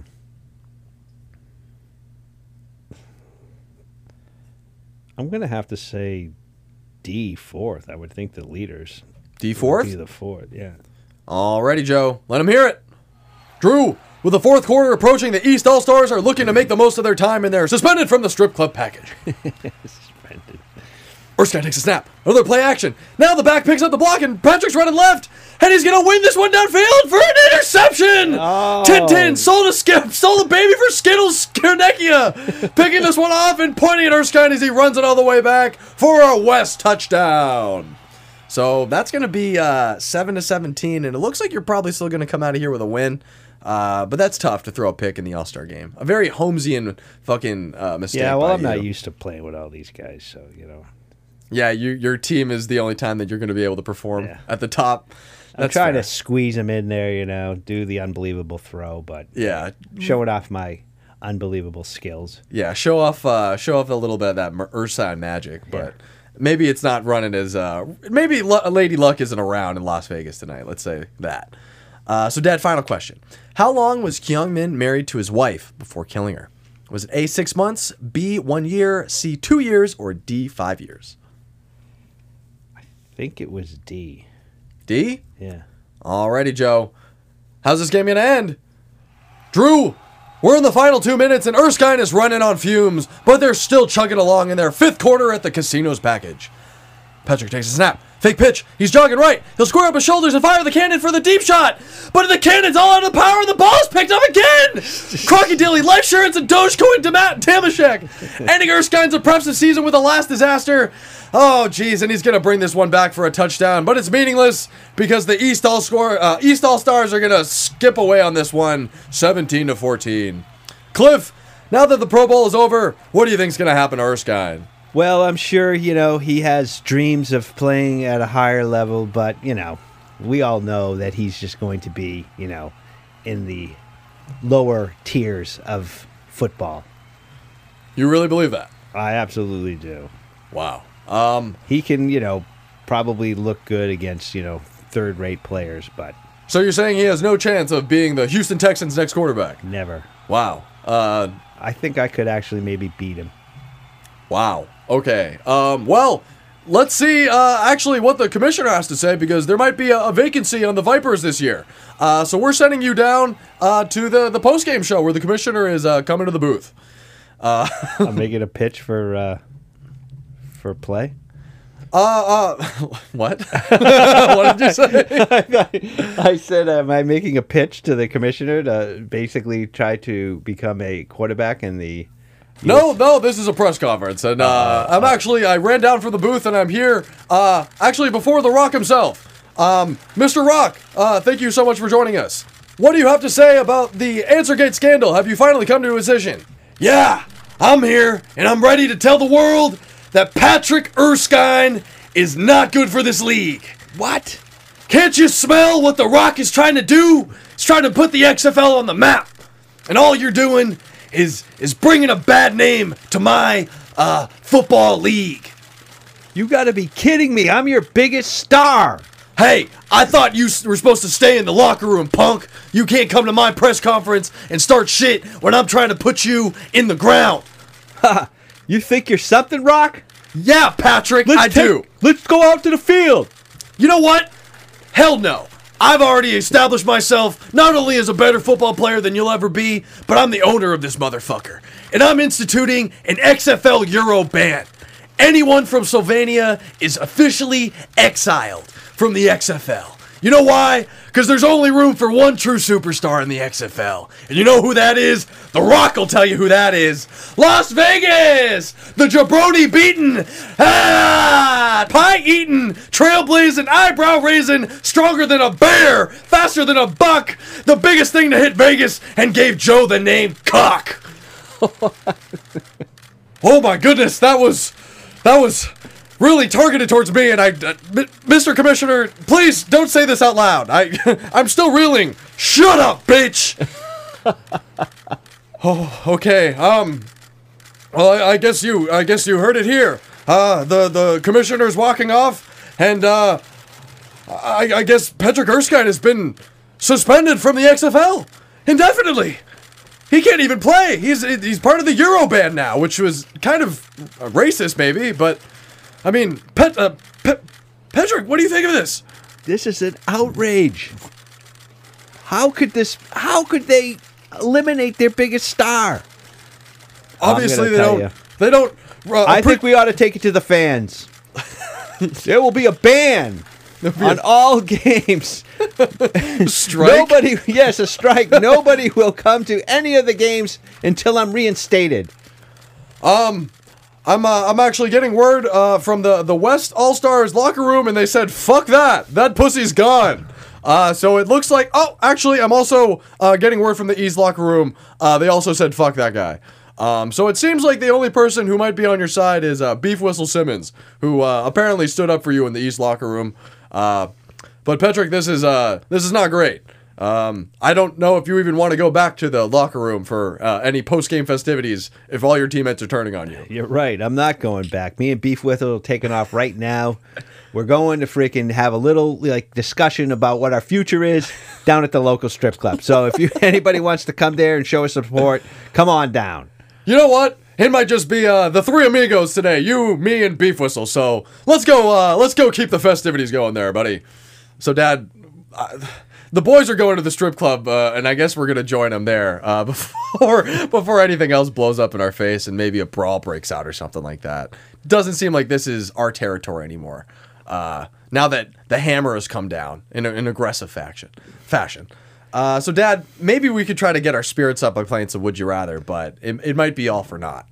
[SPEAKER 2] I'm gonna have to say D fourth. I would think the leaders.
[SPEAKER 3] D fourth.
[SPEAKER 2] Be the fourth. Yeah.
[SPEAKER 3] Alrighty, Joe. Let him hear it. Drew, with the fourth quarter approaching, the East All Stars are looking to make the most of their time in their suspended from the strip club package. Erskine takes a snap. Another play action. Now the back picks up the block, and Patrick's running left. And he's going to win this one downfield for an interception.
[SPEAKER 2] Oh.
[SPEAKER 3] Tintin sold a skip, sold a baby for Skittles Skarnecchia. picking this one off and pointing at Erskine as he runs it all the way back for a West touchdown. So that's going to be uh, 7 to 17, and it looks like you're probably still going to come out of here with a win. Uh, but that's tough to throw a pick in the All Star game. A very Holmesian fucking uh, mistake.
[SPEAKER 2] Yeah. Well, I'm not used to playing with all these guys, so you know.
[SPEAKER 3] Yeah, you, your team is the only time that you're going to be able to perform
[SPEAKER 2] Yeah.
[SPEAKER 3] at the top.
[SPEAKER 2] I'm trying
[SPEAKER 3] fair.
[SPEAKER 2] to squeeze him in there, you know, do the unbelievable throw, but
[SPEAKER 3] Yeah,
[SPEAKER 2] showing off my unbelievable skills.
[SPEAKER 3] yeah. Show off, uh, show off a little bit of that Ursine magic, but maybe it's not running as. Uh, maybe Lu- Lady Luck isn't around in Las Vegas tonight. Let's say that. Uh, so, Dad, final question: How long was Kyung Min married to his wife before killing her? Was it A six months, B one year, C two years, or D five years?
[SPEAKER 2] I think it was D.
[SPEAKER 3] D.
[SPEAKER 2] Yeah.
[SPEAKER 3] Alrighty, Joe. How's this game gonna end? Drew, we're in the final two minutes, and Erskine is running on fumes, but they're still chugging along in their fifth quarter at the casino's package. Patrick takes a snap. Fake pitch. He's jogging right. He'll square up his shoulders and fire the cannon for the deep shot. But the cannon's all out of power, and the ball's picked up again. Crocodile, life insurance, and Dogecoin to Matt Damashek. Ending Erskine's impressive season with a last disaster. Oh, geez, and he's gonna bring this one back for a touchdown, but it's meaningless because the East All score, uh, East All Stars are gonna skip away on this one, 17 to 14. Cliff, now that the Pro Bowl is over, what do you think's gonna happen to Erskine?
[SPEAKER 2] Well, I'm sure, you know, he has dreams of playing at a higher level, but, you know, we all know that he's just going to be, you know, in the lower tiers of football.
[SPEAKER 3] You really believe that?
[SPEAKER 2] I absolutely do.
[SPEAKER 3] Wow. Um,
[SPEAKER 2] He can, you know, probably look good against, you know, third rate players, but
[SPEAKER 3] so you're saying he has no chance of being the Houston Texans' next quarterback?
[SPEAKER 2] never.
[SPEAKER 3] Wow. Uh,
[SPEAKER 2] I think I could actually maybe beat him.
[SPEAKER 3] wow. Okay. Um, well, let's see uh, actually what the commissioner has to say because there might be a, a vacancy on the Vipers this year. Uh, so we're sending you down uh, to the, the post game show where the commissioner is uh, coming to the booth.
[SPEAKER 2] I'm making a pitch for uh for play.
[SPEAKER 3] Uh, uh, what? what did you say?
[SPEAKER 2] I said, am I making a pitch to the commissioner to basically try to become a quarterback in the?
[SPEAKER 3] No, no, this is a press conference, and uh, I'm actually I ran down from the booth, and I'm here. Uh, actually, before the Rock himself, um, Mr. Rock. Uh, thank you so much for joining us. What do you have to say about the AnswerGate scandal? Have you finally come to a decision? Yeah, I'm here, and I'm ready to tell the world that Patrick Erskine is not good for this league. What? Can't you smell what The Rock is trying to do? He's trying to put the XFL on the map. And all you're doing is is bringing a bad name to my uh, football league.
[SPEAKER 2] You got to be kidding me! I'm your biggest star.
[SPEAKER 3] Hey, I thought you were supposed to stay in the locker room, punk. You can't come to my press conference and start shit when I'm trying to put you in the ground.
[SPEAKER 2] You think you're something, Rock?
[SPEAKER 3] Yeah, Patrick, I do.
[SPEAKER 2] Let's go out to the field.
[SPEAKER 3] You know what? Hell no. I've already established myself not only as a better football player than you'll ever be, but I'm the owner of this motherfucker. And I'm instituting an XFL Euro ban. Anyone from Slovenia is officially exiled from the XFL. You know why? Because there's only room for one true superstar in the XFL. And you know who that is? The Rock will tell you who that is. Las Vegas! The jabroni beaten, ah, pie eaten, trailblazing, eyebrow raising, stronger than a bear, faster than a buck, the biggest thing to hit Vegas, and gave Joe the name Cock. oh my goodness, that was, that was really targeted towards me, and I, uh, Mr. Commissioner, please don't say this out loud. I, I'm still reeling. Shut up, bitch. oh, okay. Um. Well, I, I guess you, I guess you heard it here. Uh, the the commissioner's walking off, and uh, I, I guess Patrick Erskine has been suspended from the XFL indefinitely. he can't even play. He's he's part of the Euro band now, which was kind of racist, maybe. But I mean, Pet, uh, Pet, Patrick, what do you think of this?
[SPEAKER 2] This is an outrage. How could this? How could they eliminate their biggest star?
[SPEAKER 3] Obviously, they don't. They don't. Uh,
[SPEAKER 2] I
[SPEAKER 3] pre-
[SPEAKER 2] think we ought to take it to the fans. there will be a ban on all games.
[SPEAKER 3] strike.
[SPEAKER 2] Nobody, yes, a strike. Nobody will come to any of the games until I'm reinstated.
[SPEAKER 3] I'm uh, I'm actually getting word uh, from the the West All Stars locker room, and they said, "Fuck that! That pussy's gone." Uh, so it looks like. Oh, actually, I'm also uh, getting word from the East locker room. Uh, they also said, "Fuck that guy." Um, so it seems like the only person who might be on your side is uh, Beef Whistle Simmons, who apparently stood up for you in the East locker room. But Patrick, this is this is not great. Um, I don't know if you even want to go back to the locker room for uh, any post game festivities if all your teammates are turning on you.
[SPEAKER 2] You're right. I'm not going back. Me and Beef Whistle are taking off right now. We're going to freaking have a little like discussion about what our future is down at the local strip club. So if you anybody wants to come there and show us support, come on down.
[SPEAKER 3] You know what? It might just be uh, the three amigos today. You, me, and Beef Whistle. So let's go. Uh, let's go keep the festivities going there, buddy. So, Dad, uh, the boys are going to the strip club, uh, and I guess we're gonna join them there uh, before before anything else blows up in our face and maybe a brawl breaks out or something like that. Doesn't seem like this is our territory anymore. Uh, now that the hammer has come down in an aggressive faction, fashion. Uh, so, Dad, maybe we could try to get our spirits up by playing some Would You Rather, but it, it might be all for naught.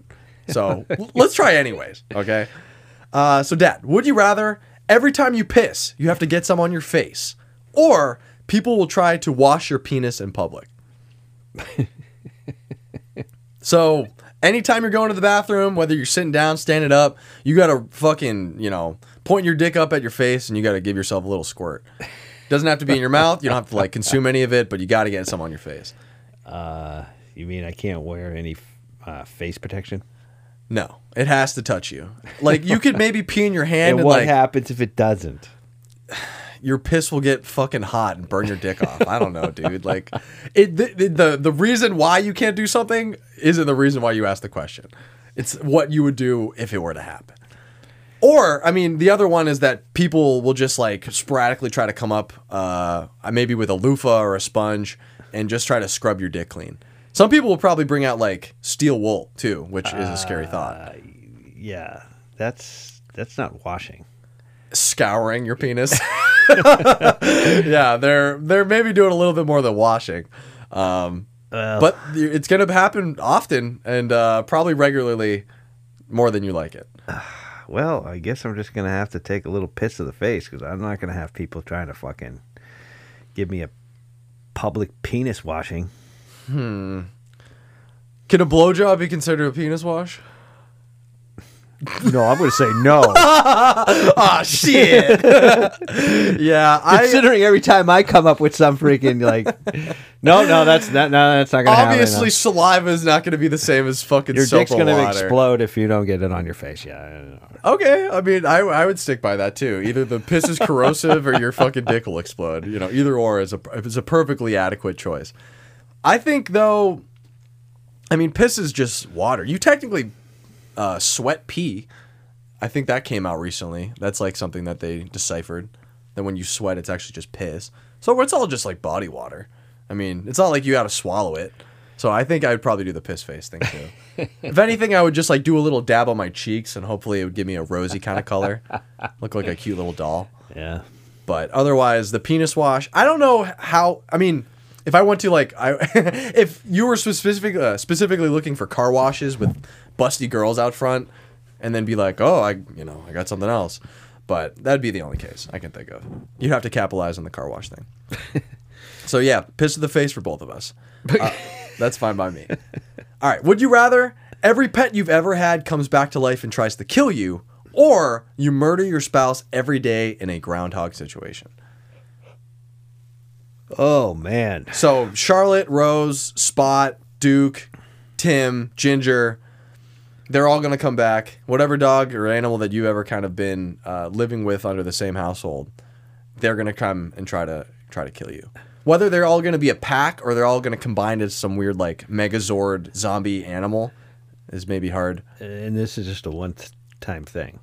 [SPEAKER 3] So let's try anyways, okay? Uh, so, Dad, would you rather every time you piss, you have to get some on your face, or people will try to wash your penis in public? so, anytime you're going to the bathroom, whether you're sitting down, standing up, you gotta fucking, you know, point your dick up at your face and you gotta give yourself a little squirt. Doesn't have to be in your mouth. You don't have to like consume any of it, but you gotta get some on your face.
[SPEAKER 2] You mean I can't wear any uh, face protection?
[SPEAKER 3] No, it has to touch you. Like you could maybe pee in your hand
[SPEAKER 2] And
[SPEAKER 3] and,
[SPEAKER 2] what
[SPEAKER 3] like
[SPEAKER 2] happens if it doesn't?
[SPEAKER 3] Your piss will get fucking hot and burn your dick off. I don't know, dude. Like, it the, the- the reason why you can't do something isn't the reason why you asked the question. It's what you would do if it were to happen. Or, I mean, the other one is that people will just like sporadically try to come up, uh, maybe with a loofah or a sponge, and just try to scrub your dick clean. Some people will probably bring out like steel wool too, which is a scary thought.
[SPEAKER 2] Yeah, that's that's not washing.
[SPEAKER 3] scouring your penis. yeah, they're they're maybe doing a little bit more than washing. Um,
[SPEAKER 2] Well.
[SPEAKER 3] but it's going to happen often and uh, probably regularly more than you like it.
[SPEAKER 2] Well, I guess I'm just gonna have to take a little piss to the face because I'm not gonna have people trying to fucking give me a public penis washing. Hmm.
[SPEAKER 3] Can a blowjob be considered a penis wash?
[SPEAKER 2] No, I'm gonna say no.
[SPEAKER 3] oh shit. yeah, I
[SPEAKER 2] Considering every time I come up with some freaking like, no, no, that's not, no, that's not gonna
[SPEAKER 3] obviously
[SPEAKER 2] happen.
[SPEAKER 3] saliva is not going to be the same as fucking
[SPEAKER 2] your
[SPEAKER 3] soap
[SPEAKER 2] dick's
[SPEAKER 3] and
[SPEAKER 2] gonna
[SPEAKER 3] water.
[SPEAKER 2] explode if you don't get it on your face. Yeah, I know.
[SPEAKER 3] Okay, I mean, I, I would stick by that too. Either the piss is corrosive or your fucking dick will explode. You know, either or is a is a perfectly adequate choice. I think though, I mean, piss is just water. You technically uh, sweat pee. I think that came out recently. That's like something that they deciphered. That when you sweat, it's actually just piss. So it's all just like body water. I mean, it's not like you got to swallow it. So I think I'd probably do the piss face thing too. if anything, I would just like do a little dab on my cheeks, and hopefully it would give me a rosy kind of color, look like a cute little doll.
[SPEAKER 2] yeah.
[SPEAKER 3] But otherwise, the penis wash. I don't know how. I mean, if I went to like, I if you were specific uh, specifically looking for car washes with busty girls out front, and then be like, oh, I you know I got something else. But that'd be the only case I can think of. You'd have to capitalize on the car wash thing. so yeah, piss to the face for both of us. Uh, that's fine by me. All right. Would you rather every pet you've ever had comes back to life and tries to kill you, or you murder your spouse every day in a groundhog situation?
[SPEAKER 2] Oh man.
[SPEAKER 3] So Charlotte, Rose, Spot, Duke, Tim, Ginger, they're all gonna come back. Whatever dog or animal that you've ever kind of been uh, living with under the same household, they're gonna come and try to try to kill you. Whether they're all going to be a pack or they're all going to combine as some weird like Megazord zombie animal is maybe hard.
[SPEAKER 2] And this is just a one-time thing.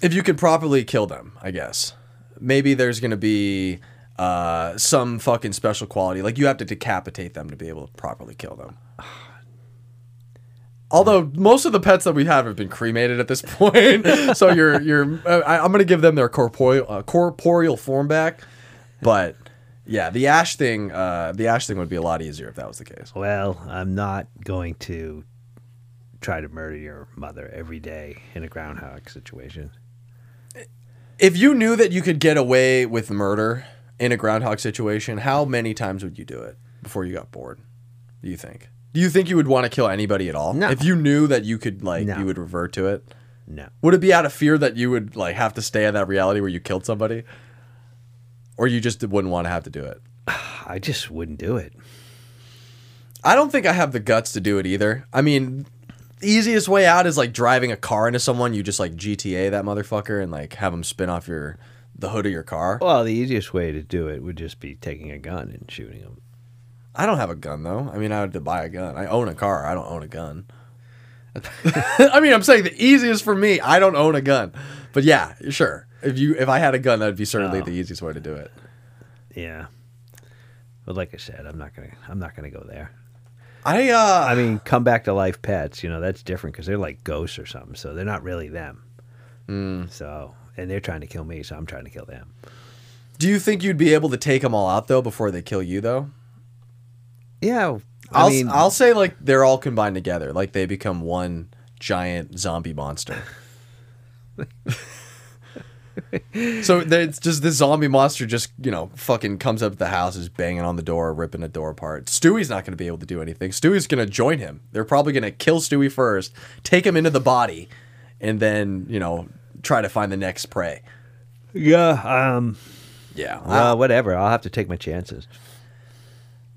[SPEAKER 3] If you could properly kill them, I guess. Maybe there's going to be uh, some fucking special quality. Like you have to decapitate them to be able to properly kill them. Although most of the pets that we have have been cremated at this point, so you're you're uh, I, I'm gonna give them their corporeal uh, corporeal form back, but yeah, the ash thing uh, the ash thing would be a lot easier if that was the case.
[SPEAKER 2] Well, I'm not going to try to murder your mother every day in a groundhog situation.
[SPEAKER 3] If you knew that you could get away with murder in a groundhog situation, how many times would you do it before you got bored? Do you think? Do you think you would want to kill anybody at all?
[SPEAKER 2] No.
[SPEAKER 3] If you knew that you could like
[SPEAKER 2] No.
[SPEAKER 3] you would revert to it?
[SPEAKER 2] No.
[SPEAKER 3] Would it be out of fear that you would like have to stay in that reality where you killed somebody? Or you just wouldn't want to have to do it?
[SPEAKER 2] I just wouldn't do it.
[SPEAKER 3] I don't think I have the guts to do it either. I mean, the easiest way out is like driving a car into someone. You just like GTA that motherfucker and like have them spin off your the hood of your car.
[SPEAKER 2] Well, the easiest way to do it would just be taking a gun and shooting him.
[SPEAKER 3] I don't have a gun though. I mean, I had to buy a gun. I own a car. I don't own a gun. I mean, I'm saying the easiest for me. I don't own a gun, but yeah, sure. If you if I had a gun, that'd be certainly
[SPEAKER 2] Oh.
[SPEAKER 3] the easiest way to do it.
[SPEAKER 2] Yeah. But like I said, I'm not gonna. I'm not gonna go there.
[SPEAKER 3] I uh,
[SPEAKER 2] I mean, come back to life pets. You know, that's different because they're like ghosts or something. So they're not really them.
[SPEAKER 3] Hmm.
[SPEAKER 2] So, and they're trying to kill me, so I'm trying to kill them.
[SPEAKER 3] do you think you'd be able to take them all out though before they kill you though?
[SPEAKER 2] Yeah. I
[SPEAKER 3] I'll
[SPEAKER 2] mean,
[SPEAKER 3] I'll say like they're all combined together, like they become one giant zombie monster. so it's just this zombie monster just you know fucking comes up to the house is banging on the door ripping the door apart stewie's not going to be able to do anything stewie's going to join him they're probably going to kill stewie first take him into the body and then you know try to find the next prey
[SPEAKER 2] yeah. Um.
[SPEAKER 3] yeah
[SPEAKER 2] Well, whatever. I'll have to take my chances.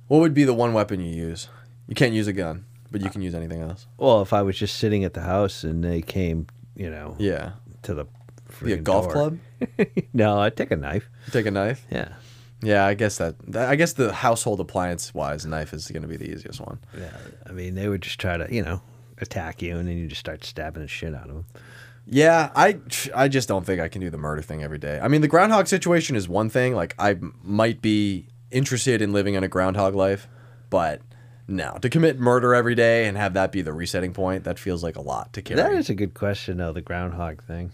[SPEAKER 3] What would be the one weapon you use you can't use a gun but you can use anything else
[SPEAKER 2] Well, if I was just sitting at the house and they came, you know,
[SPEAKER 3] yeah
[SPEAKER 2] to the
[SPEAKER 3] be a
[SPEAKER 2] freaking
[SPEAKER 3] golf
[SPEAKER 2] door-
[SPEAKER 3] club
[SPEAKER 2] no, I'd take a knife.
[SPEAKER 3] take a knife
[SPEAKER 2] Yeah.
[SPEAKER 3] Yeah, I guess that, that- I guess the household appliance wise knife is going to be the easiest one.
[SPEAKER 2] Yeah. I mean, they would just try to, you know, attack you, and then you just start stabbing the shit out of them.
[SPEAKER 3] Yeah, I I just don't think I can do the murder thing every day. I mean, the groundhog situation is one thing. Like I might be interested in living in a groundhog life, but no, to commit murder every day and have that be the resetting point, that feels like a lot to carry.
[SPEAKER 2] That is a good question, though. The groundhog thing.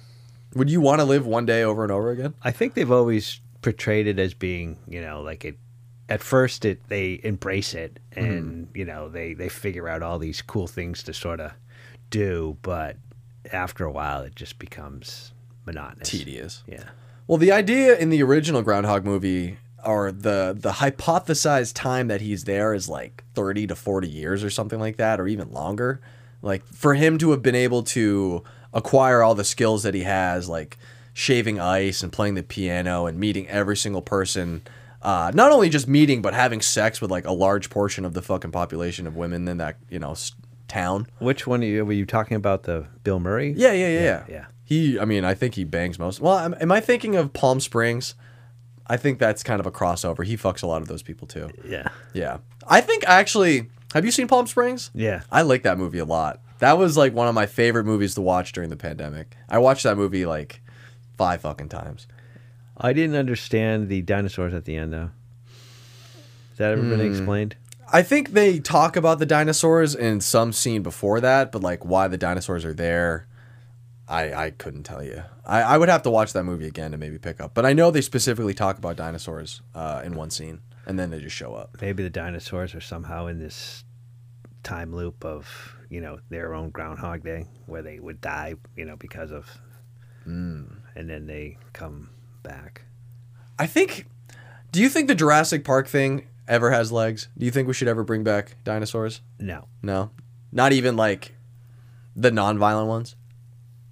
[SPEAKER 3] Would you want to live one day over and over again?
[SPEAKER 2] I think they've always portrayed it as being, you know, like it. At first, it they embrace it, mm-hmm. and you know they they figure out all these cool things to sort of do, but after a while, it just becomes monotonous.
[SPEAKER 3] Tedious.
[SPEAKER 2] Yeah.
[SPEAKER 3] Well, the idea in the original Groundhog movie, or the the hypothesized time that he's there is like thirty to forty years or something like that, or even longer. Like for him to have been able to acquire all the skills that he has, like shaving ice and playing the piano and meeting every single person. Uh, not only just meeting, but having sex with like a large portion of the fucking population of women in that you know s- town.
[SPEAKER 2] Which one are you, were you talking about? The Bill Murray?
[SPEAKER 3] Yeah, yeah, yeah, yeah.
[SPEAKER 2] yeah.
[SPEAKER 3] He, I mean, I think he bangs most. Well, am, am I thinking of Palm Springs? I think that's kind of a crossover. He fucks a lot of those people too.
[SPEAKER 2] Yeah.
[SPEAKER 3] Yeah. I think actually, have you seen Palm Springs?
[SPEAKER 2] Yeah.
[SPEAKER 3] I like that movie a lot. That was like one of my favorite movies to watch during the pandemic. I watched that movie like five fucking times.
[SPEAKER 2] I didn't understand the dinosaurs at the end, though. Has that ever been
[SPEAKER 3] Hmm.
[SPEAKER 2] explained?
[SPEAKER 3] I think they talk about the dinosaurs in some scene before that, but like why the dinosaurs are there, I I couldn't tell you. I, I would have to watch that movie again to maybe pick up. But I know they specifically talk about dinosaurs uh, in one scene, and then they just show up.
[SPEAKER 2] Maybe the dinosaurs are somehow in this time loop of, you know, their own Groundhog Day, where they would die, you know, because of.
[SPEAKER 3] Hmm.
[SPEAKER 2] And then they come back.
[SPEAKER 3] I think. Do you think the Jurassic Park thing ever has legs? Do you think we should ever bring back dinosaurs?
[SPEAKER 2] No.
[SPEAKER 3] No, not even like the non-violent ones,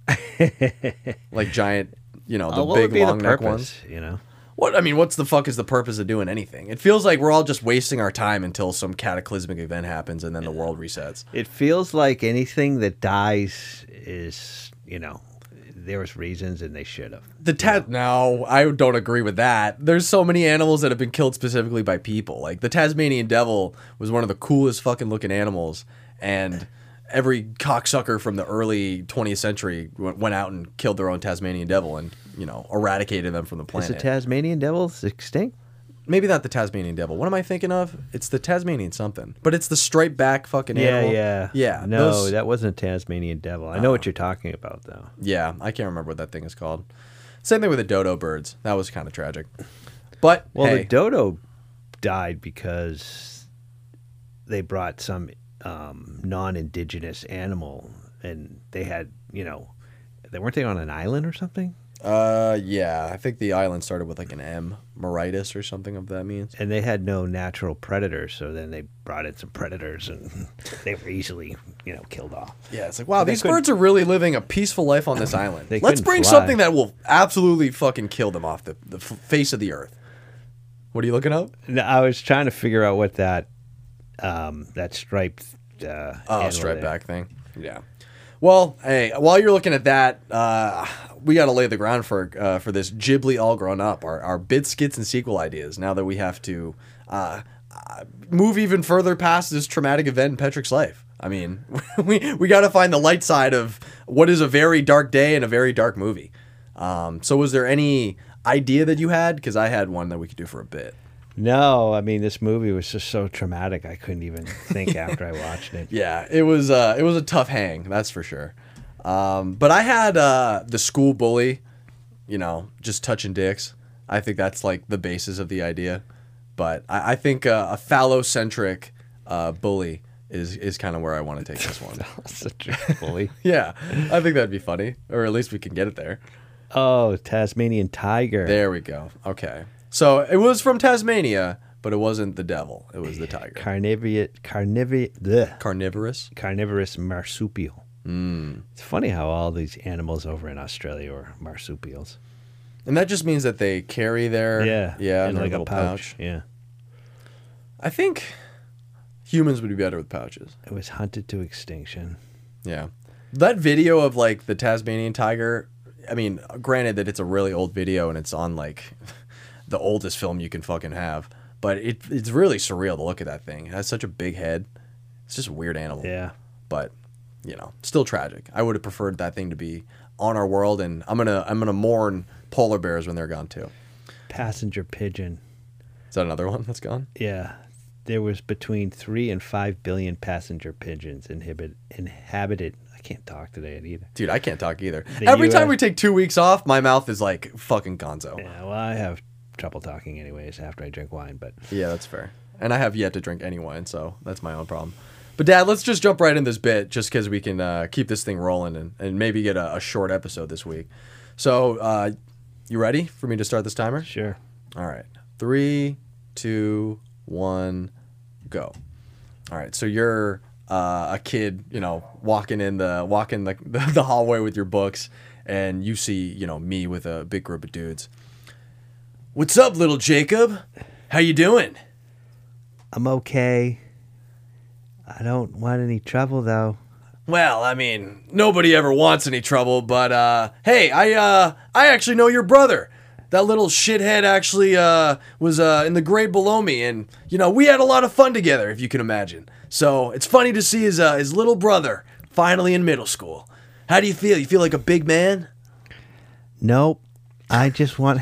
[SPEAKER 3] like giant. You know, the
[SPEAKER 2] Uh,
[SPEAKER 3] big long
[SPEAKER 2] the
[SPEAKER 3] neck
[SPEAKER 2] purpose,
[SPEAKER 3] ones.
[SPEAKER 2] You know?
[SPEAKER 3] What I mean, what's the fuck is the purpose of doing anything? It feels like we're all just wasting our time until some cataclysmic event happens and then the world resets.
[SPEAKER 2] It feels like anything that dies is, you know, there was reasons, and they should have.
[SPEAKER 3] The Tas no, I don't agree with that. There's so many animals that have been killed specifically by people. Like the Tasmanian devil was one of the coolest fucking looking animals, and every cocksucker from the early 20th century w- went out and killed their own Tasmanian devil and you know eradicated them from the planet.
[SPEAKER 2] Is the Tasmanian devil extinct?
[SPEAKER 3] Maybe not the Tasmanian devil. What am I thinking of? It's the Tasmanian something, but it's the striped back fucking
[SPEAKER 2] Yeah,
[SPEAKER 3] animal.
[SPEAKER 2] yeah,
[SPEAKER 3] yeah.
[SPEAKER 2] No,
[SPEAKER 3] those-
[SPEAKER 2] that wasn't a Tasmanian devil. I know what you're talking about, though.
[SPEAKER 3] Yeah, I can't remember what that thing is called. Same thing with the dodo birds. That was kind of tragic. But
[SPEAKER 2] Well,
[SPEAKER 3] hey,
[SPEAKER 2] the dodo died because they brought some um, non-indigenous animal, and they had, you know, they weren't they on an island or something,
[SPEAKER 3] uh, yeah, I think the island started with like an M, Moritis or something of that means.
[SPEAKER 2] and they had no natural predators. So then they brought in some predators, and they were easily, you know, killed off.
[SPEAKER 3] Yeah, it's like wow,
[SPEAKER 2] They
[SPEAKER 3] these birds are really living a peaceful life on this island.
[SPEAKER 2] They
[SPEAKER 3] Let's bring
[SPEAKER 2] fly.
[SPEAKER 3] something that will absolutely fucking kill them off the, the f- face of the earth. What are you looking up?
[SPEAKER 2] No, I was trying to figure out what that um, that striped. Uh,
[SPEAKER 3] Oh, striped
[SPEAKER 2] there-
[SPEAKER 3] back thing. Yeah. Well, hey, while you're looking at that, uh, we got to lay the ground for uh, for this Ghibli all grown up, our, our bit skits and sequel ideas. Now that we have to uh, uh, move even further past this traumatic event in Petrick's life. I mean, we we got to find the light side of what is a very dark day and a very dark movie. Um, so, was there any idea that you had? Because I had one that we could do for a bit.
[SPEAKER 2] No, I mean this movie was just so traumatic. I couldn't even think after I watched it.
[SPEAKER 3] Yeah, it was uh, it was a tough hang, that's for sure. Um, but I had uh, the school bully, you know, just touching dicks. I think that's like the basis of the idea. But I, I think uh, a phallocentric uh, bully is is kind of where I want to take this one.
[SPEAKER 2] A bully.
[SPEAKER 3] yeah, I think that'd be funny, or at least we can get it there.
[SPEAKER 2] Oh, Tasmanian tiger.
[SPEAKER 3] There we go. Okay, so it was from Tasmania, but it wasn't the devil. It was the tiger.
[SPEAKER 2] Carnivorous, carnivorous,
[SPEAKER 3] Carnivorous.
[SPEAKER 2] carnivorous marsupial.
[SPEAKER 3] Mm.
[SPEAKER 2] It's funny how all these animals over in Australia are marsupials.
[SPEAKER 3] And that just means that they carry their
[SPEAKER 2] Yeah,
[SPEAKER 3] yeah
[SPEAKER 2] in like
[SPEAKER 3] little
[SPEAKER 2] a pouch.
[SPEAKER 3] pouch.
[SPEAKER 2] Yeah,
[SPEAKER 3] I think humans would be better with pouches.
[SPEAKER 2] it was hunted to extinction.
[SPEAKER 3] Yeah. That video of like the Tasmanian tiger, I mean, granted that it's a really old video and it's on like the oldest film you can fucking have, but it it's really surreal to look at that thing. It has such a big head. It's just a weird animal.
[SPEAKER 2] Yeah,
[SPEAKER 3] But, you know, still tragic. I would have preferred that thing to be on our world and I'm going to I'm to mourn polar bears when they're gone too.
[SPEAKER 2] passenger pigeon.
[SPEAKER 3] Is that another one that's gone?
[SPEAKER 2] Yeah, there was between three and five billion passenger pigeons inhibit, inhabited. I can't talk today either.
[SPEAKER 3] Dude, I can't talk either.
[SPEAKER 2] The
[SPEAKER 3] Every time we take 2 weeks off, my mouth is like fucking gonzo.
[SPEAKER 2] Yeah, well, I have trouble talking anyways after I drink wine, but
[SPEAKER 3] Yeah, that's fair. And I have yet to drink any wine, so that's my own problem. But Dad, let's just jump right in this bit, just because we can uh, keep this thing rolling and, and maybe get a, a short episode this week. So, uh, you ready for me to start this timer?
[SPEAKER 2] sure.
[SPEAKER 3] All right, three, two, one, go. All right, so you're uh, a kid, you know, walking in the walking the, the the hallway with your books, and you see, you know, me with a big group of dudes. What's up, little Jacob? How you doing?
[SPEAKER 2] I'm okay. I don't want any trouble though.
[SPEAKER 3] Well, I mean, nobody ever wants any trouble, but uh hey, I uh I actually know your brother. That little shithead actually uh was uh in the grade below me and you know, we had a lot of fun together if you can imagine. So, it's funny to see his uh his little brother finally in middle school. How do you feel? You feel like a big man?
[SPEAKER 2] Nope. I just want.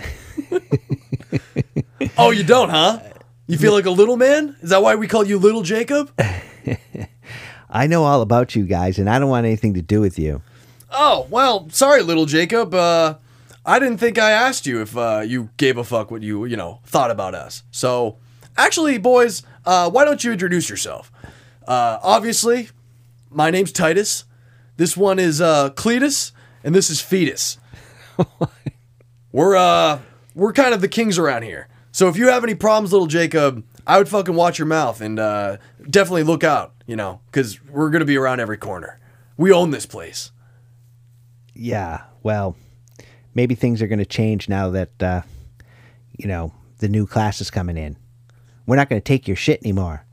[SPEAKER 3] Oh, you don't, huh? You feel like a little man? Is that why we call you little Jacob?
[SPEAKER 2] I know all about you guys, and I don't want anything to do with you.
[SPEAKER 3] Oh, well, sorry, little Jacob. Uh, I didn't think I asked you if uh, you gave a fuck what you, you know, thought about us. So, actually, boys, uh, why don't you introduce yourself? Uh, obviously, my name's Titus. This one is uh, Cletus, and this is Fetus. we're uh, we're kind of the kings around here. So if you have any problems, little Jacob, I would fucking watch your mouth and uh, definitely look out. You know, because we're gonna be around every corner. We own this place.
[SPEAKER 2] Yeah. Well, maybe things are going to change now that uh, you know the new class is coming in. We're not going to take your shit anymore.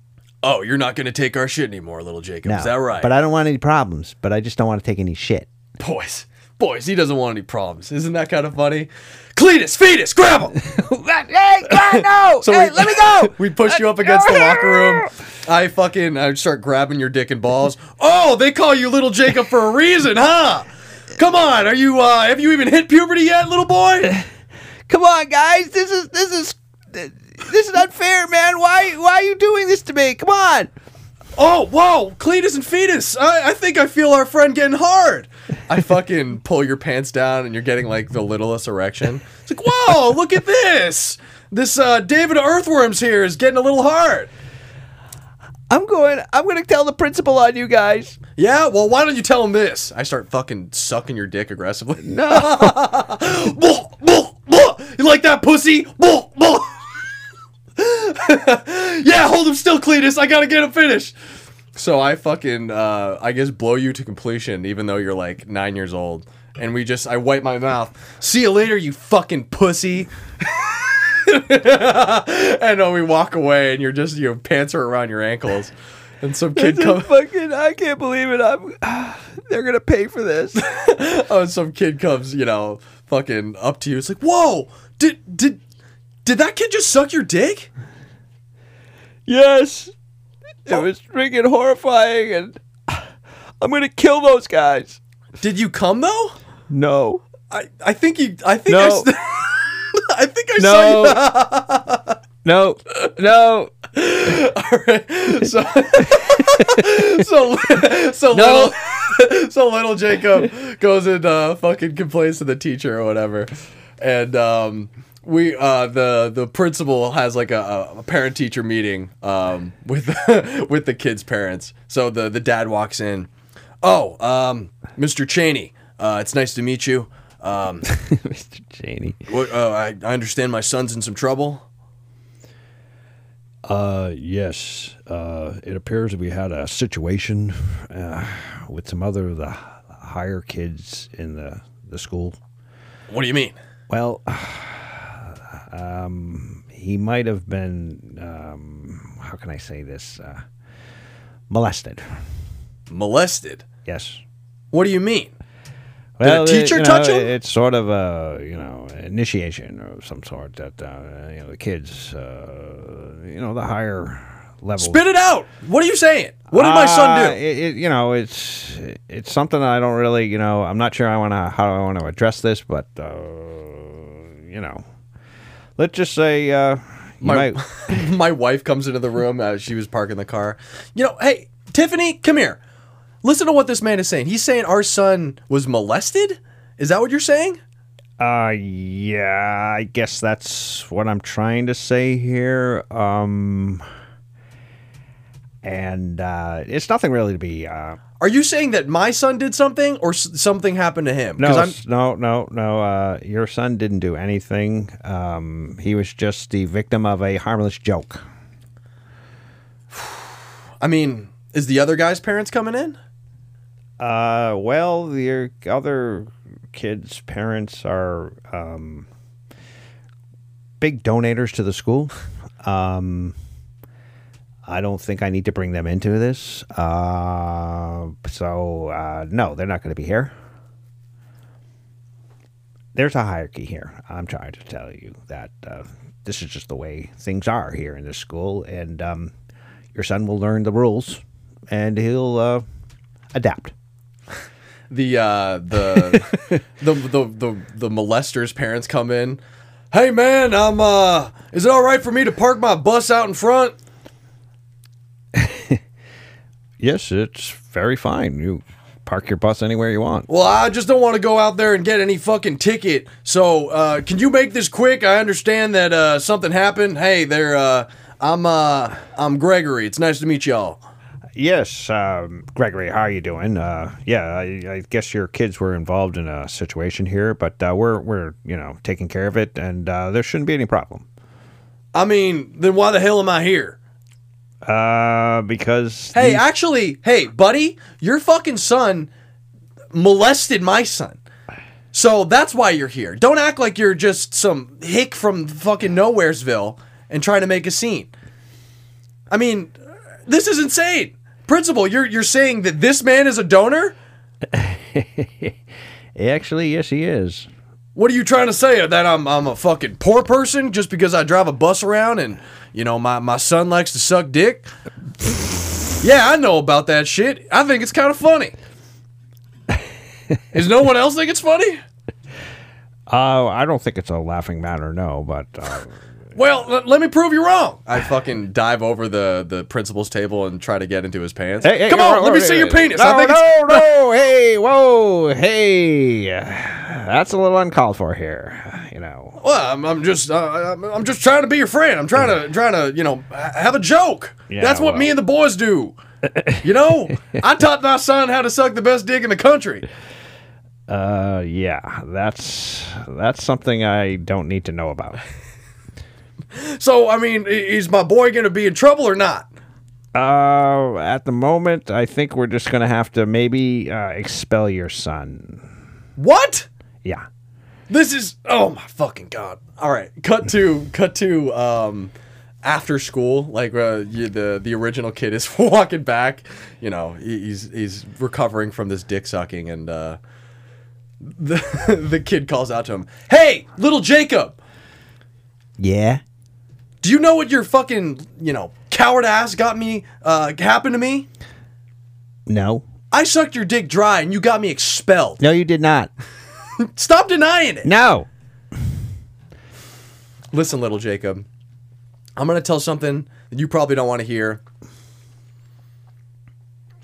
[SPEAKER 3] Oh, you're not gonna take our shit anymore, little Jacob.
[SPEAKER 2] No.
[SPEAKER 3] Is that right?
[SPEAKER 2] But I don't want any problems. But I just don't want to take any shit.
[SPEAKER 3] boys, Boys, he doesn't want any problems. Isn't that kind of funny? Cletus, fetus, grab him.
[SPEAKER 5] hey, God, no!
[SPEAKER 3] So
[SPEAKER 5] hey,
[SPEAKER 3] we,
[SPEAKER 5] let me go!
[SPEAKER 3] we push you up against the locker room. I fucking I start grabbing your dick and balls. Oh, they call you little Jacob for a reason, huh? Come on, are you uh have you even hit puberty yet, little boy?
[SPEAKER 5] Come on, guys. This is this is this is unfair, man. Why why are you doing this to me? Come on.
[SPEAKER 3] Oh, whoa, Cletus and fetus. I, I think I feel our friend getting hard. I fucking pull your pants down and you're getting like the littlest erection. It's like, whoa, look at this. This uh David Earthworms here is getting a little hard.
[SPEAKER 5] I'm going. I'm going to tell the principal on you guys.
[SPEAKER 3] Yeah, well, why don't you tell him this? I start fucking sucking your dick aggressively.
[SPEAKER 5] No.
[SPEAKER 3] You like that pussy? Yeah, hold him still, Cletus. I gotta get him finished. So I fucking, uh, I guess, blow you to completion, even though you're like nine years old. And we just, I wipe my mouth. See you later, you fucking pussy. and then we walk away, and you're just, your pants are around your ankles. And some kid comes.
[SPEAKER 5] fucking. I can't believe it. I'm. They're gonna pay for this.
[SPEAKER 3] oh, and some kid comes, you know, fucking up to you. It's like, whoa, did did did that kid just suck your dick?
[SPEAKER 5] yes. It was freaking horrifying, and I'm gonna kill those guys.
[SPEAKER 3] Did you come though?
[SPEAKER 5] No.
[SPEAKER 3] I I think you. I think I.
[SPEAKER 5] No.
[SPEAKER 3] s- I think I saw you.
[SPEAKER 5] No. no. No.
[SPEAKER 3] so so so
[SPEAKER 5] No.
[SPEAKER 3] little so little Jacob goes and uh, fucking complains to the teacher or whatever, and um, we uh, the the principal has like a, a parent teacher meeting um, with with the kids' parents. So the the dad walks in. Oh, um, Mr. Cheney, uh, it's nice to meet you. Um,
[SPEAKER 5] Mr. Cheney.
[SPEAKER 3] what, uh, I, I understand my son's in some trouble.
[SPEAKER 2] Uh, yes. Uh, it appears that we had a situation uh, with some other of the higher kids in the, the school.
[SPEAKER 3] What do you mean?
[SPEAKER 2] Well, um, he might have been, um, how can I say this? Uh, molested.
[SPEAKER 3] Molested?
[SPEAKER 2] Yes.
[SPEAKER 3] What do you mean?
[SPEAKER 2] Well,
[SPEAKER 3] a teacher
[SPEAKER 2] you know,
[SPEAKER 3] touch him?
[SPEAKER 2] It's sort of a you know initiation of some sort that uh, you know the kids, uh, you know, the higher level.
[SPEAKER 3] Spit it out. What are you saying? What did my
[SPEAKER 2] Uh,
[SPEAKER 3] son do?
[SPEAKER 2] It, it, you know, it's it's something that I don't really, you know, I'm not sure I want to how I want to address this, but uh, you know, let's just say uh,
[SPEAKER 3] my,
[SPEAKER 2] might.
[SPEAKER 3] my wife comes into the room as she was parking the car. You know, hey, Tiffany, come here. Listen to what this man is saying. He's saying our son was molested? Is that what you're saying?
[SPEAKER 2] Uh, yeah, I guess that's what I'm trying to say here. Um, and uh, it's nothing really to be. Uh,
[SPEAKER 3] Are you saying that my son did something or s- something happened to him?
[SPEAKER 2] no,
[SPEAKER 3] I'm,
[SPEAKER 2] no, no, no. Uh, your son didn't do anything. Um, he was just the victim of a harmless joke.
[SPEAKER 3] I mean, is the other guy's parents coming in?
[SPEAKER 2] Uh, well, the other kids' parents are um, big donators to the school. Um, I don't think I need to bring them into this. Uh, so, uh, no, they're not going to be here. There's a hierarchy here. I'm trying to tell you that uh, this is just the way things are here in this school, and um, your son will learn the rules, and he'll uh, adapt.
[SPEAKER 3] The uh the, the the the the molester's parents come in. Hey man, I'm uh is it all right for me to park my bus out in front?
[SPEAKER 2] Yes, it's very fine. You park your bus anywhere you want.
[SPEAKER 3] Well, I just don't want to go out there and get any fucking ticket. So, uh, can you make this quick? I understand that uh, something happened. Hey, there. Uh, I'm uh, I'm Gregory. It's nice to meet y'all.
[SPEAKER 2] Yes, um, Gregory, how are you doing? Uh, yeah, I, I guess your kids were involved in a situation here, but uh, we're we're you know taking care of it, and uh, there shouldn't be any problem.
[SPEAKER 3] I mean, then why the hell am I here?
[SPEAKER 2] Uh, because
[SPEAKER 3] Hey,
[SPEAKER 2] these-
[SPEAKER 3] actually, hey, buddy, your fucking son molested my son. So that's why you're here. Don't act like you're just some hick from fucking Nowheresville and trying to make a scene. I mean, this is insane. Principal, you're you're saying that this man is a donor?
[SPEAKER 2] Actually, yes, he is.
[SPEAKER 3] What are you trying to say? That I'm I'm a fucking poor person just because I drive a bus around and you know my, my son likes to suck dick? yeah, I know about that shit. I think it's kind of funny. Is no one else think it's funny?
[SPEAKER 2] Uh, I don't think it's a laughing matter, no. But uh,
[SPEAKER 3] Well, l- let me prove you wrong. I fucking dive over the the principal's table and try to get into his pants. Hey, come on, let me see your penis.
[SPEAKER 2] No,
[SPEAKER 3] I think it's-
[SPEAKER 2] no, no. hey, whoa, hey. That's a little uncalled for here. You know.
[SPEAKER 3] Well, I'm, I'm just uh, I'm, I'm just trying to be your friend. I'm trying to trying to you know ha- have a joke.
[SPEAKER 2] Yeah,
[SPEAKER 3] That's what
[SPEAKER 2] well.
[SPEAKER 3] me and the boys do. You know, I taught my son how to suck the best dick in the country.
[SPEAKER 2] Uh, yeah, that's that's something I don't need to know about.
[SPEAKER 3] So I mean, is my boy gonna be in trouble or not?
[SPEAKER 2] Uh, at the moment, I think we're just gonna have to maybe uh, expel your son.
[SPEAKER 3] What?
[SPEAKER 2] Yeah.
[SPEAKER 3] This is oh my fucking god. All right, cut to cut to um after school like uh, you, the the original kid is walking back, you know, he's he's recovering from this dick sucking and uh the the kid calls out to him, "Hey, little Jacob,
[SPEAKER 2] Yeah.
[SPEAKER 3] Do you know what your fucking, you know, coward ass got me uh happened to me?
[SPEAKER 2] No.
[SPEAKER 3] I sucked your dick dry and you got me expelled.
[SPEAKER 2] No, you did not.
[SPEAKER 3] Stop denying it."
[SPEAKER 2] No.
[SPEAKER 3] Listen, little Jacob, I'm going to tell something that you probably don't want to hear.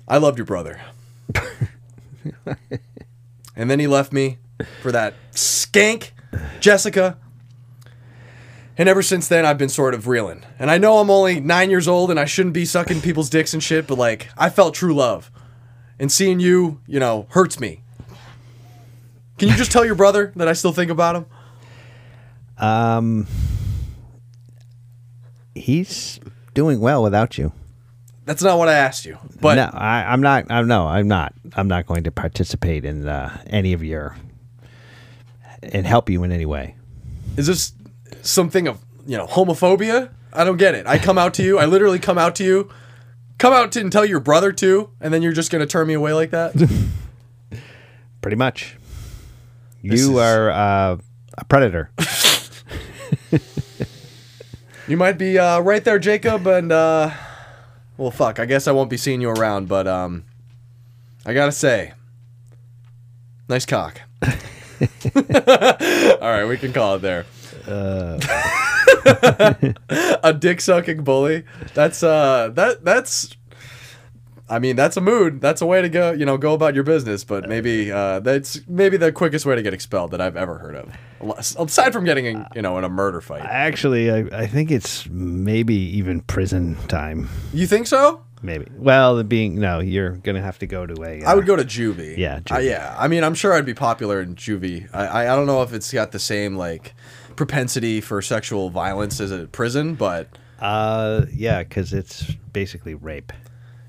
[SPEAKER 3] I loved your brother. and then he left me for that skank, Jessica. And ever since then, I've been sort of reeling. And I know I'm only nine years old and I shouldn't be sucking people's dicks and shit, but like, I felt true love. And seeing you, you know, hurts me. Can you just tell your brother that I still think about him?
[SPEAKER 2] Um, he's doing well without you.
[SPEAKER 3] That's not what I asked you. But
[SPEAKER 2] no, I, I'm not. I'm no. I'm not. I'm not going to participate in uh, any of your and help you in any way.
[SPEAKER 3] is this something of you know homophobia? I don't get it. I come out to you. I literally come out to you. Come out to and tell your brother too, and then you're just gonna turn me away like that.
[SPEAKER 2] Pretty much.
[SPEAKER 3] This
[SPEAKER 2] you
[SPEAKER 3] is-
[SPEAKER 2] are uh, a predator.
[SPEAKER 3] you might be uh, right there, Jacob, and uh, well, fuck. I guess I won't be seeing you around, but um, I gotta say, nice cock. All right, we can call it there. a dick sucking bully. That's uh that that's I mean that's a mood. That's a way to go, you know, go about your business, but maybe uh that's maybe the quickest way to get expelled that I've ever heard of. Aside from getting in, you know, in a murder fight.
[SPEAKER 2] Actually, I, I think it's maybe even prison time.
[SPEAKER 3] You think so?
[SPEAKER 2] Maybe. Well, being no, you're gonna have to go to a. Uh,
[SPEAKER 3] I would go to juvie.
[SPEAKER 2] Yeah,
[SPEAKER 3] Uh, yeah. I mean, I'm sure I'd be popular in juvie. I, I I don't know if it's got the same like propensity for sexual violence as a prison, but
[SPEAKER 2] Uh, yeah, because it's basically rape.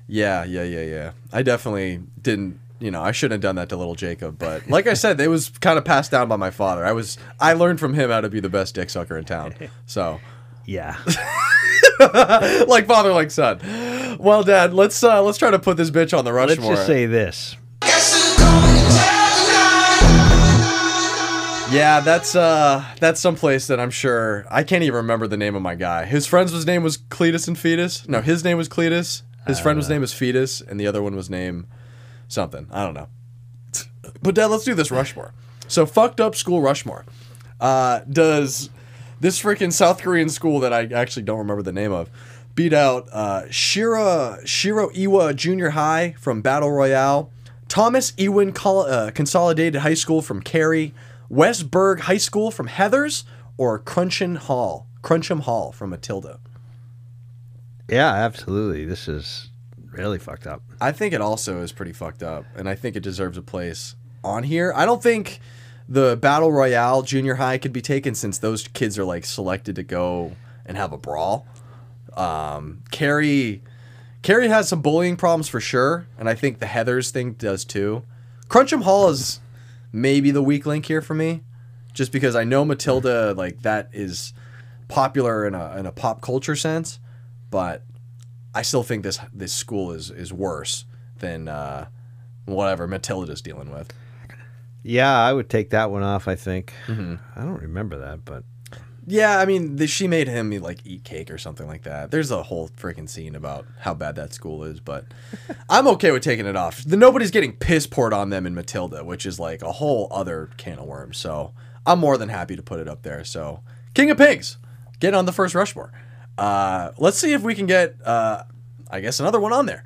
[SPEAKER 3] Yeah, yeah, yeah, yeah. I definitely didn't. You know, I shouldn't have done that to little Jacob, but like I said, it was kind of passed down by my father. I was, I learned from him how to be the best dick sucker in town. So,
[SPEAKER 2] Yeah.
[SPEAKER 3] like father, like son. Well, Dad, let's uh let's try to put this bitch on the
[SPEAKER 2] rush.
[SPEAKER 3] Let's
[SPEAKER 2] just say this.
[SPEAKER 3] Yeah, that's uh that's someplace that I'm sure I can't even remember the name of my guy. His friend's was name was Cletus and Fetus. No, his name was Cletus. His friend was name was Fetus, and the other one was name something. I don't know. But Dad, let's do this Rushmore. So fucked up school Rushmore. Uh, does this freaking South Korean school that I actually don't remember the name of beat out uh, Shira Shiro Iwa Junior High from Battle Royale, Thomas Ewen Col- uh, Consolidated High School from Carrie, Westburg High School from Heathers, or Crunchem Hall Crunchem Hall from Matilda?
[SPEAKER 2] Yeah, absolutely. This is really fucked up.
[SPEAKER 3] I think it also is pretty fucked up, and I think it deserves a place on here. I don't think the Battle Royale Junior High could be taken since those kids are like selected to go and have a brawl. Um, Carrie, Carrie has some bullying problems for sure, and I think the Heathers thing does too. Crunchem Hall is maybe the weak link here for me, just because I know Matilda like that is popular in a in a pop culture sense, but I still think this this school is is worse than uh, whatever Matilda's dealing with.
[SPEAKER 2] Yeah, I would take that one off. I think.
[SPEAKER 3] Mm-hmm.
[SPEAKER 2] I don't remember that, but
[SPEAKER 3] Yeah, I mean, the, she made him like eat cake or something like that. There's a whole freaking scene about how bad that school is, but I'm okay with taking it off. The, nobody's getting piss poured on them in Matilda, which is like a whole other can of worms. So I'm more than happy to put it up there. So King of Pigs, get on the first Rushmore. Uh, let's see if we can get, uh, I guess, another one on there.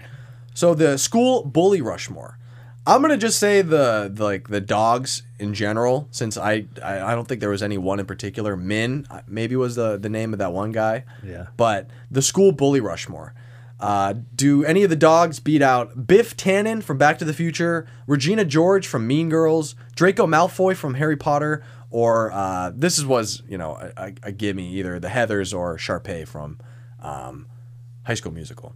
[SPEAKER 3] So the school bully Rushmore. I'm gonna just say the, the like the dogs in general, since I, I I don't think there was any one in particular. Min uh, maybe was the the name of that one guy.
[SPEAKER 2] Yeah.
[SPEAKER 3] But the school bully Rushmore. Uh, do any of the dogs beat out Biff Tannen from Back to the Future, Regina George from Mean Girls, Draco Malfoy from Harry Potter, or uh, this is was you know a, a, a gimme either the Heathers or Sharpay from um, High School Musical.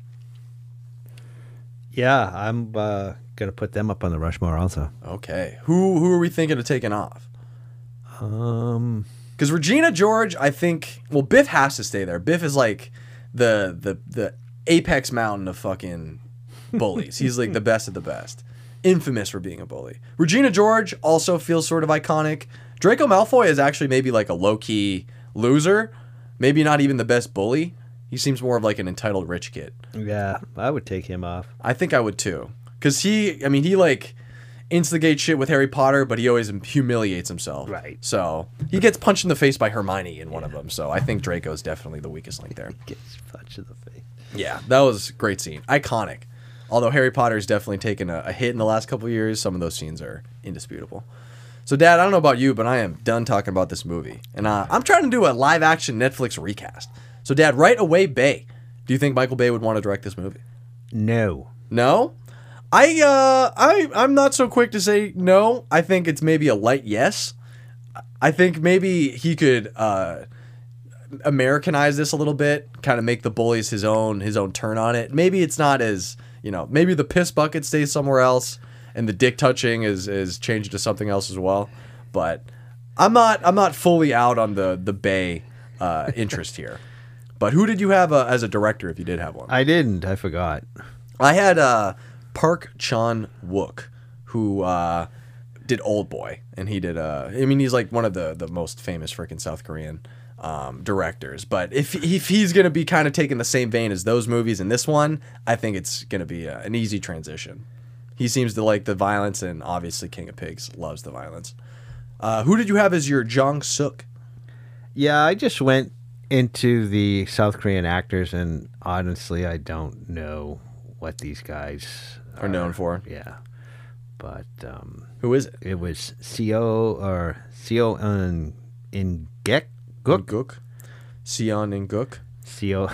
[SPEAKER 2] yeah, I'm uh, gonna put them up on the Rushmore also.
[SPEAKER 3] Okay. Who who are we thinking of taking off?
[SPEAKER 2] Um,
[SPEAKER 3] Because Regina George, I think, well, Biff has to stay there. Biff is like the the the apex mountain of fucking bullies. He's like the best of the best, infamous for being a bully. Regina George also feels sort of iconic. Draco Malfoy is actually maybe like a low key loser, maybe not even the best bully. He seems more of like an entitled rich kid.
[SPEAKER 2] yeah, I would take him off.
[SPEAKER 3] I think I would too. Cause he, I mean, he like instigates shit with Harry Potter, but he always humiliates himself.
[SPEAKER 2] Right.
[SPEAKER 3] So he gets punched in the face by Hermione in one of them. So I think Draco's definitely the weakest link there.
[SPEAKER 2] Gets punched in the face.
[SPEAKER 3] Yeah, that was a great scene, iconic. Although Harry Potter's definitely taken a, a hit in the last couple of years, some of those scenes are indisputable. So, Dad, I don't know about you, but I am done talking about this movie, and uh, I'm trying to do a live action Netflix recast. So, Dad, right away, Bay. Do you think Michael Bay would want to direct this movie?
[SPEAKER 2] No.
[SPEAKER 3] No. I uh I I'm not so quick to say no. I think it's maybe a light yes. I think maybe he could uh Americanize this a little bit, kind of make the bullies his own his own turn on it. Maybe it's not as you know, maybe the piss bucket stays somewhere else and the dick touching is is changed to something else as well. But I'm not I'm not fully out on the the Bay uh, interest here. But who did you have uh, as a director if you did have one?
[SPEAKER 2] I didn't. I forgot.
[SPEAKER 3] I had uh, Park Chan Wook, who uh, did Old Boy, and he did. Uh, I mean, he's like one of the the most famous freaking South Korean um, directors. But if if he's gonna be kind of taking the same vein as those movies in this one, I think it's gonna be uh, an easy transition. He seems to like the violence, and obviously King of Pigs loves the violence. Uh, who did you have as your Jong Suk?
[SPEAKER 2] Yeah, I just went into the South Korean actors, and honestly, I don't know what these guys
[SPEAKER 3] Are known for?
[SPEAKER 2] Yeah, but um,
[SPEAKER 3] Who is it?
[SPEAKER 2] it was Co or Seo Un in Gek Gook
[SPEAKER 3] Gook. Sion and Gook.
[SPEAKER 2] Seo.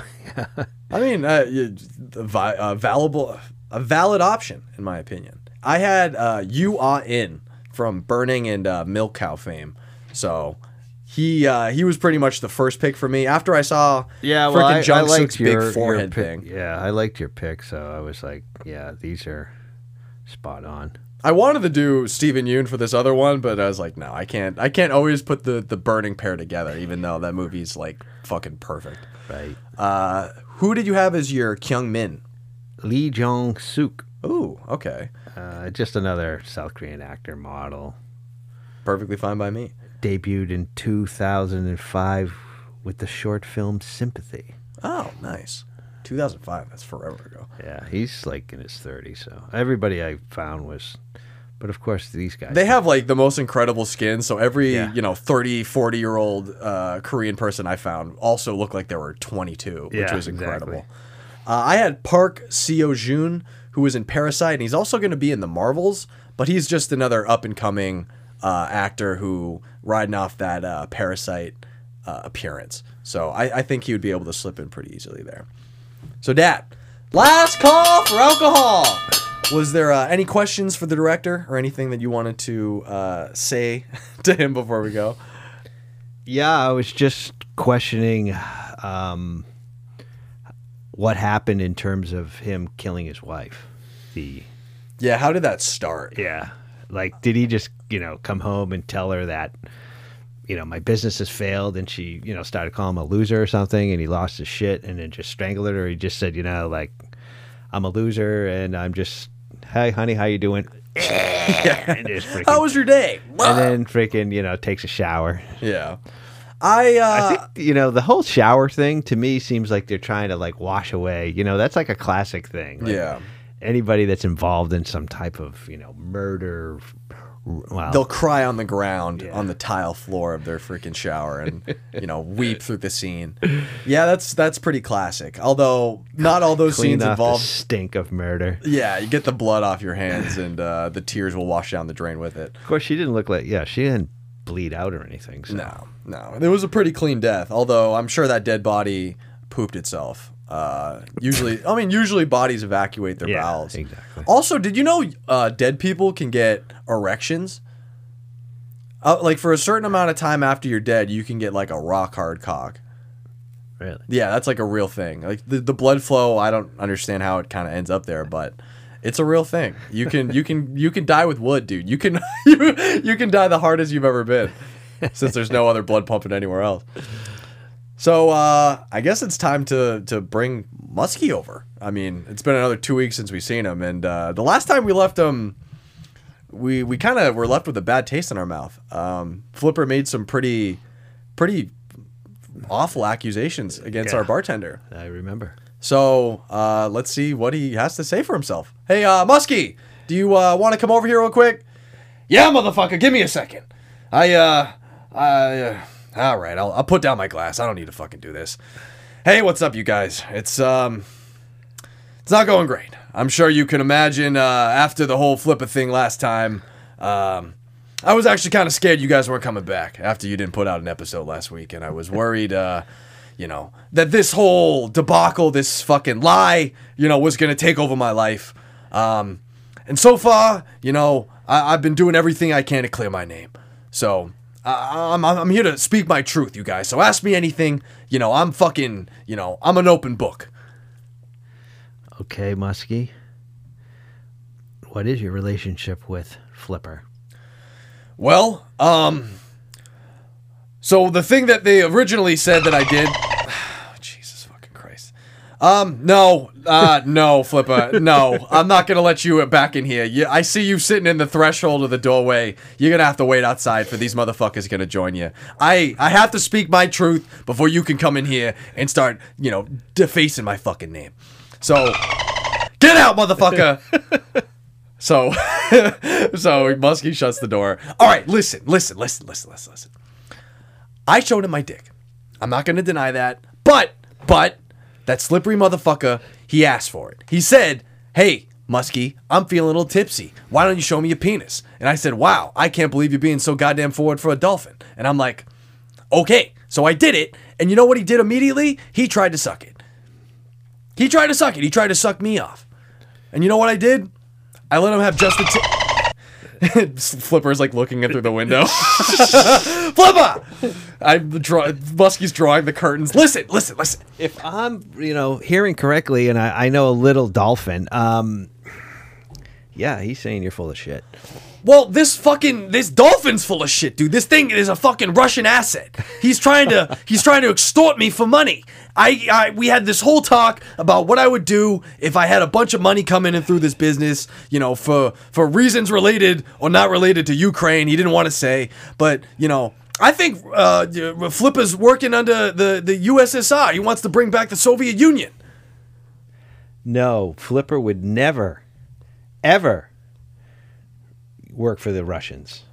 [SPEAKER 3] I mean, uh, a, vi- a valuable, a valid option in my opinion. I had uh, Yu Ah In from Burning and uh, Milk Cow fame, so he uh, he was pretty much the first pick for me. After I saw
[SPEAKER 2] Yeah, well, I, liked your,
[SPEAKER 3] big forehead
[SPEAKER 2] your pick.
[SPEAKER 3] thing.
[SPEAKER 2] Yeah, I liked your pick, so I was like, yeah, these are spot on.
[SPEAKER 3] I wanted to do Steven Yeun for this other one, but I was like, no, I can't. I can't always put the the Burning pair together, even though that movie's like fucking perfect.
[SPEAKER 2] Right.
[SPEAKER 3] Uh, who did you have as your Kyung Min?
[SPEAKER 2] Lee Jong Suk,
[SPEAKER 3] Ooh, okay,
[SPEAKER 2] uh, just another South Korean actor model.
[SPEAKER 3] perfectly fine by me.
[SPEAKER 2] Debuted in 2005 with the short film Sympathy.
[SPEAKER 3] Oh, nice. 2005. That's forever ago.
[SPEAKER 2] Yeah, he's like in his 30s, so everybody I found was. But of course, these guys.
[SPEAKER 3] They have like the most incredible skin. So every,
[SPEAKER 2] Yeah.
[SPEAKER 3] you know, 30, 40 year old uh, Korean person I found also looked like they were 22, which
[SPEAKER 2] Yeah,
[SPEAKER 3] was incredible.
[SPEAKER 2] exactly.
[SPEAKER 3] Uh, I had Park Seo Joon, who was in Parasite, and he's also going to be in the Marvels, but he's just another up and coming uh, actor who riding off that uh, Parasite uh, appearance. So I, I think he would be able to slip in pretty easily there. So, Dad, last call for alcohol. Was there uh, any questions for the director or anything that you wanted to uh, say to him before we go?
[SPEAKER 2] Yeah, I was just questioning um, what happened in terms of him killing his wife. The
[SPEAKER 3] Yeah, how did that start?
[SPEAKER 2] yeah, like did he just you know come home and tell her that you know my business has failed and she you know started calling him a loser or something and he lost his shit and then just strangled her or he just said you know like I'm a loser and I'm just hey honey how you doing freaking-
[SPEAKER 3] How was your day?
[SPEAKER 2] and then freaking you know takes a shower.
[SPEAKER 3] yeah. I uh
[SPEAKER 2] I think you know the whole shower thing to me seems like they're trying to like wash away. You know that's like a classic thing. Like,
[SPEAKER 3] Yeah.
[SPEAKER 2] Anybody that's involved in some type of you know murder, well,
[SPEAKER 3] they'll cry on the ground on the tile floor of their freaking shower and you know weep through the scene. Yeah, that's that's pretty classic. Although not all those
[SPEAKER 2] clean
[SPEAKER 3] scenes involve
[SPEAKER 2] stink of murder.
[SPEAKER 3] Yeah, you get the blood off your hands and uh, the tears will wash down the drain with it.
[SPEAKER 2] Of course, she didn't look like yeah, she didn't bleed out or anything. So.
[SPEAKER 3] No, no. It was a pretty clean death, although I'm sure that dead body pooped itself. Uh, usually, I mean, usually bodies evacuate their
[SPEAKER 2] Yeah,
[SPEAKER 3] bowels.
[SPEAKER 2] exactly.
[SPEAKER 3] Also, did you know uh, dead people can get erections? Uh, like for a certain amount of time after you're dead, you can get like a rock hard cock.
[SPEAKER 2] Really?
[SPEAKER 3] Yeah, that's like a real thing. Like the, the blood flow, I don't understand how it kind of ends up there, but it's a real thing. You can you can you can die with wood, dude. You can you, you can die the hardest you've ever been, since there's no other blood pumping anywhere else. So uh, I guess it's time to to bring Muskie over. I mean, it's been another two weeks since we've seen him, and uh, the last time we left him, we we kind of were left with a bad taste in our mouth. Um, Flipper made some pretty pretty awful accusations against
[SPEAKER 2] Yeah.
[SPEAKER 3] our bartender.
[SPEAKER 2] I remember.
[SPEAKER 3] So uh, let's see what he has to say for himself. Hey, uh, Muskie, do you uh, want to come over here real quick? Yeah, motherfucker, give me a second. I, uh, I, uh, all right, I'll, I'll put down my glass. I don't need to fucking do this. Hey, what's up, you guys? It's, um, it's not going great. I'm sure you can imagine, uh, after the whole flipper thing last time, um, I was actually kind of scared you guys weren't coming back after you didn't put out an episode last week, and I was worried, uh, you know, that this whole debacle, this fucking lie, you know, was gonna take over my life. Um, and so far, you know, I, I've been doing everything I can to clear my name. So I, I'm I'm here to speak my truth, you guys. So ask me anything. You know, I'm fucking, you know, I'm an open book.
[SPEAKER 2] Okay, Muskie. What is your relationship with Flipper?
[SPEAKER 3] Well, um, so the thing that they originally said that I did, Jesus fucking Christ. Um, no, uh, no, Flipper, no, I'm not gonna let you back in here. You, I see you sitting in the threshold of the doorway. You're gonna have to wait outside for these motherfuckers gonna join you. I, I have to speak my truth before you can come in here and start, you know, defacing my fucking name. So, get out, motherfucker. So, so Muskie shuts the door. All right, listen, listen, listen, listen, listen, listen. I showed him my dick. I'm not to deny that. But, but, that slippery motherfucker, he asked for it. He said, hey, Muskie, I'm feeling a little tipsy. Why don't you show me your penis? And I said, wow, I can't believe you're being so goddamn forward for a dolphin. And I'm like, okay. So I did it. And you know what he did immediately? He tried to suck it. He tried to suck it. He tried to suck me off. And you know what I did? I let him have just the tip. Flipper's like looking in through the window. Flipper! I'm draw- Muskie's drawing the curtains. Listen, listen, listen.
[SPEAKER 2] If I'm, you know, hearing correctly, and I, I know a little dolphin, um, yeah, he's saying you're full of shit.
[SPEAKER 3] Well, this fucking this dolphin's full of shit, dude. This thing is a fucking Russian asset. He's trying to he's trying to extort me for money. I, I we had this whole talk about what I would do if I had a bunch of money coming in through this business, you know, for for reasons related or not related to Ukraine. He didn't want to say, but you know, I think uh, Flipper's working under the the USSR. He wants to bring back the Soviet Union.
[SPEAKER 2] No, Flipper would never, ever work for the Russians.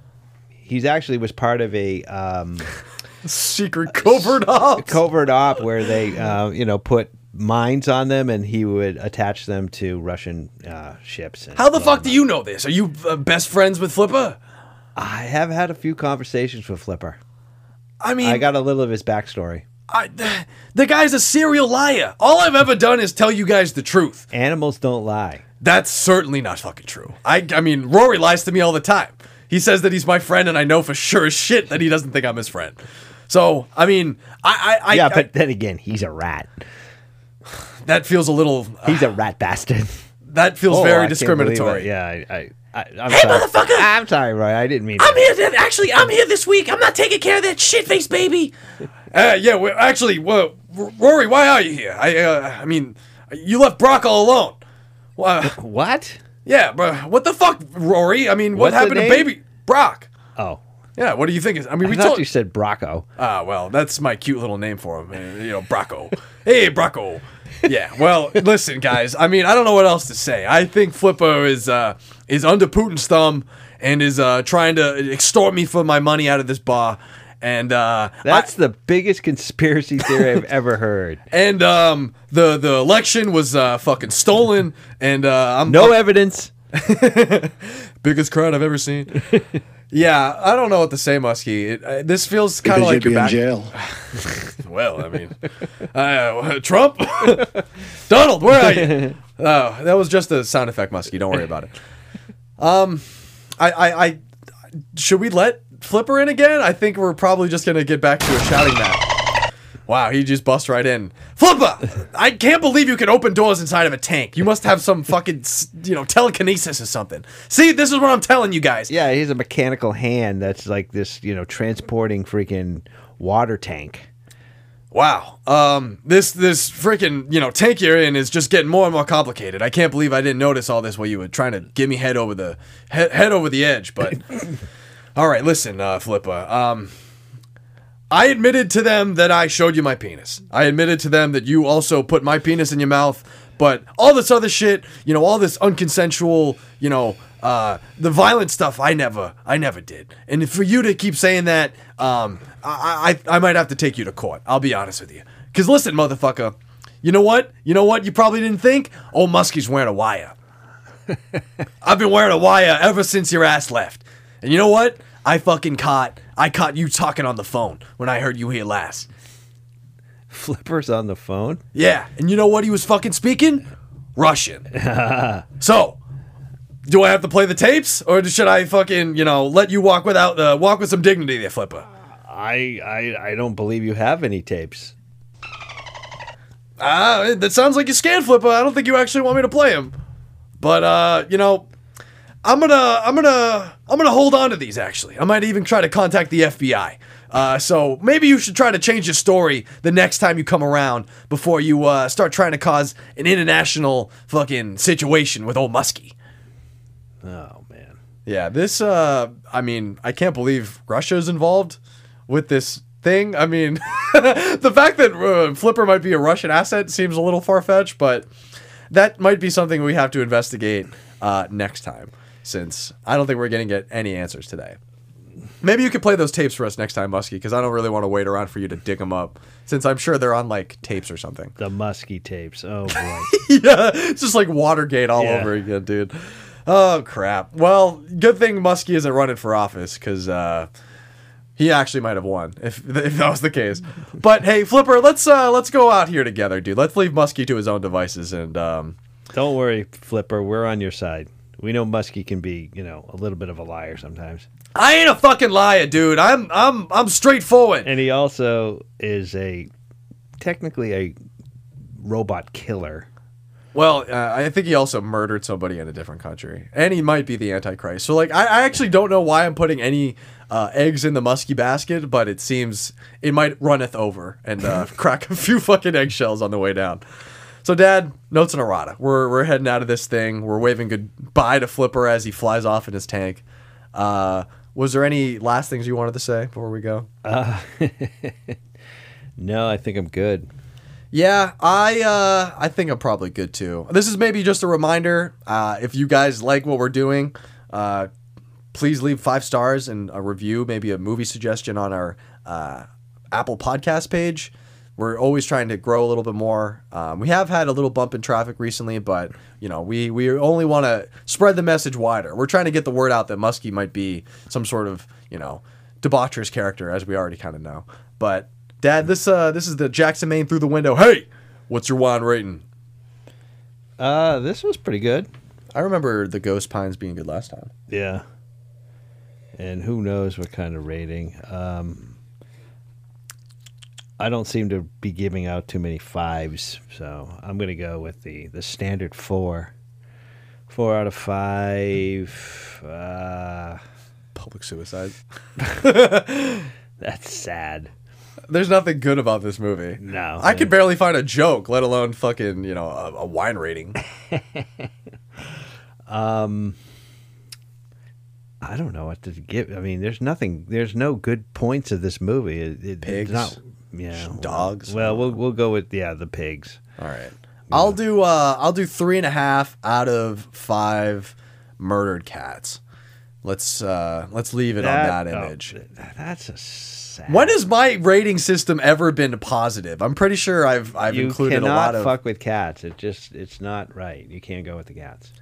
[SPEAKER 2] He's actually was part of a um,
[SPEAKER 3] Secret covert op.
[SPEAKER 2] covert op where they, uh, you know, put mines on them, and he would attach them to Russian uh, ships. and
[SPEAKER 3] How the fuck do you know this? Are you uh, best friends with Flipper?
[SPEAKER 2] I have had a few conversations with Flipper.
[SPEAKER 3] I mean,
[SPEAKER 2] I got a little of his backstory.
[SPEAKER 3] I, the guy's a serial liar. All I've ever done is tell you guys the truth.
[SPEAKER 2] Animals don't lie.
[SPEAKER 3] That's certainly not fucking true. I, I mean, Rory lies to me all the time. He says that he's my friend, and I know for sure as shit that he doesn't think I'm his friend. So, I mean, I, I, I
[SPEAKER 2] yeah,
[SPEAKER 3] I-
[SPEAKER 2] but then again, he's a rat.
[SPEAKER 3] that feels a little,
[SPEAKER 2] He's a rat bastard.
[SPEAKER 3] that feels
[SPEAKER 2] Oh,
[SPEAKER 3] very
[SPEAKER 2] can't
[SPEAKER 3] discriminatory.
[SPEAKER 2] Yeah, I, I, I I'm sorry.
[SPEAKER 3] motherfucker!
[SPEAKER 2] I'm sorry, Roy. I didn't mean.
[SPEAKER 3] I'm
[SPEAKER 2] to.
[SPEAKER 3] here. th- Actually, I'm here this week. I'm not taking care of that shit face baby. Uh, yeah, well, actually, well, Rory, why are you here? I, uh, I mean, you left Brock all alone.
[SPEAKER 2] What?
[SPEAKER 3] Yeah, bro. What the fuck, Rory? I mean, what
[SPEAKER 2] What's
[SPEAKER 3] happened to
[SPEAKER 2] name?
[SPEAKER 3] baby Brock?
[SPEAKER 2] Oh,
[SPEAKER 3] Yeah, what do you think? Is, I mean,
[SPEAKER 2] I
[SPEAKER 3] we
[SPEAKER 2] thought
[SPEAKER 3] told
[SPEAKER 2] you said Brocco.
[SPEAKER 3] Ah, well, that's my cute little name for him. uh, You know, Brocco. hey, Brocco. Yeah. Well, listen, guys. I mean, I don't know what else to say. I think Flippo is uh, is under Putin's thumb and is uh, trying to extort me for my money out of this bar. And uh,
[SPEAKER 2] That's
[SPEAKER 3] I-
[SPEAKER 2] the biggest conspiracy theory I've ever heard.
[SPEAKER 3] and um, the the election was uh, fucking stolen. And uh, I'm
[SPEAKER 2] No evidence.
[SPEAKER 3] biggest crowd I've ever seen. yeah, I don't know what to say, Muskie. It, uh, this feels kind of like
[SPEAKER 6] you'd
[SPEAKER 3] you're
[SPEAKER 6] be in
[SPEAKER 3] back.
[SPEAKER 6] jail.
[SPEAKER 3] Well, I mean, uh, Trump, Donald, where are you? Oh, that was just a sound effect, Muskie. Don't worry about it. Um, I, I, I, should we let Flipper in again? I think we're probably just gonna get back to a shouting match. Wow, he just busts right in. Flipper, I can't believe you can open doors inside of a tank. You must have some fucking, you know, telekinesis or something. See, this is what I'm telling you guys.
[SPEAKER 2] Yeah, he's a mechanical hand that's like this, you know, transporting freaking water tank.
[SPEAKER 3] Wow. Um, this this freaking you know tank you're in is just getting more and more complicated. I can't believe I didn't notice all this while you were trying to get me head over the head, head over the edge. But all right, listen, uh, Flippa. Um, I admitted to them that I showed you my penis. I admitted to them that you also put my penis in your mouth. But all this other shit, you know, all this unconsensual, you know, uh, the violent stuff, I never, I never did. And for you to keep saying that, um, I, I, I might have to take you to court. I'll be honest with you. Cause listen, motherfucker, you know what? You know what? You probably didn't think. Old Muskie's wearing a wire. I've been wearing a wire ever since your ass left. And you know what? I fucking caught I caught you talking on the phone when I heard you here last.
[SPEAKER 2] Flipper's on the phone.
[SPEAKER 3] Yeah, and you know what he was fucking speaking? Russian. so, do I have to play the tapes or should I fucking, you know, let you walk without uh, walk with some dignity there, Flipper?
[SPEAKER 2] I, I I don't believe you have any tapes.
[SPEAKER 3] Ah, that sounds like you scan Flipper. I don't think you actually want me to play him. But uh, you know, I'm gonna I'm gonna I'm gonna hold on to these actually. I might even try to contact the FBI. Uh, so maybe you should try to change your story the next time you come around before you uh, start trying to cause an international fucking situation with old Muskie.
[SPEAKER 2] Oh man.
[SPEAKER 3] Yeah, this uh I mean, I can't believe Russia's involved with this thing. I mean, the fact that uh, Flipper might be a Russian asset seems a little far-fetched, but that might be something we have to investigate uh next time since I don't think we're going to get any answers today. Maybe you could play those tapes for us next time, Muskie, because I don't really want to wait around for you to dig them up, since I'm sure they're on like tapes or something.
[SPEAKER 2] The Muskie tapes. Oh boy.
[SPEAKER 3] yeah, it's just like Watergate all
[SPEAKER 2] Yeah.
[SPEAKER 3] over again, dude. Oh crap. Well, good thing Muskie isn't running for office because uh, he actually might have won if if that was the case. But hey, Flipper, let's uh, let's go out here together, dude. Let's leave Muskie to his own devices and um,
[SPEAKER 2] don't worry, Flipper. We're on your side. We know Muskie can be, you know, a little bit of a liar sometimes.
[SPEAKER 3] I ain't a fucking liar, dude. I'm I'm I'm straightforward.
[SPEAKER 2] And he also is a technically a robot killer.
[SPEAKER 3] Well, uh, I think he also murdered somebody in a different country, and he might be the Antichrist. So, like, I, I actually don't know why I'm putting any uh, eggs in the Muskie basket, but it seems it might runneth over and uh, crack a few fucking eggshells on the way down. So, Dad, notes and errata. We're we're heading out of this thing. We're waving goodbye to Flipper as he flies off in his tank. Uh, was there any last things you wanted to say before we go?
[SPEAKER 2] No, I think I'm good.
[SPEAKER 3] Yeah, I uh, I think I'm probably good too. This is maybe just a reminder. Uh, if you guys like what we're doing, uh, please leave five stars and a review, maybe a movie suggestion on our uh, Apple Podcast page. We're always trying to grow a little bit more. Um, we have had a little bump in traffic recently, but you know we we only want to spread the message wider. We're trying to get the word out that Muskie might be some sort of you know debaucherous character, as we already kind of know. But Dad, this uh this is the Jackson Maine through the window. Hey, what's your wine rating?
[SPEAKER 2] Uh, this was pretty good.
[SPEAKER 3] I remember the Ghost Pines being good last time.
[SPEAKER 2] Yeah. And who knows what kind of rating. Um, I don't seem to be giving out too many fives, so I'm going to go with the, the standard four. Four out of five. Uh,
[SPEAKER 3] Public suicide.
[SPEAKER 2] that's sad.
[SPEAKER 3] There's nothing good about this movie.
[SPEAKER 2] No.
[SPEAKER 3] I could barely find a joke, let alone fucking, you know, a, a wine rating.
[SPEAKER 2] um, I don't know what to give. I mean, there's nothing. There's no good points of this movie. It, it,
[SPEAKER 3] Pigs?
[SPEAKER 2] It's not. Yeah.
[SPEAKER 3] Dogs?
[SPEAKER 2] Well, we'll we'll go with yeah the pigs.
[SPEAKER 3] All right. I'll do uh I'll do three and a half out of five murdered cats. Let's uh let's leave it on that
[SPEAKER 2] oh,
[SPEAKER 3] image.
[SPEAKER 2] that- that's a sad.
[SPEAKER 3] When has my rating system ever been positive? I'm pretty sure I've I've
[SPEAKER 2] you
[SPEAKER 3] included a
[SPEAKER 2] cannot
[SPEAKER 3] lot of
[SPEAKER 2] fuck with cats. It just it's not right. You can't go with the cats.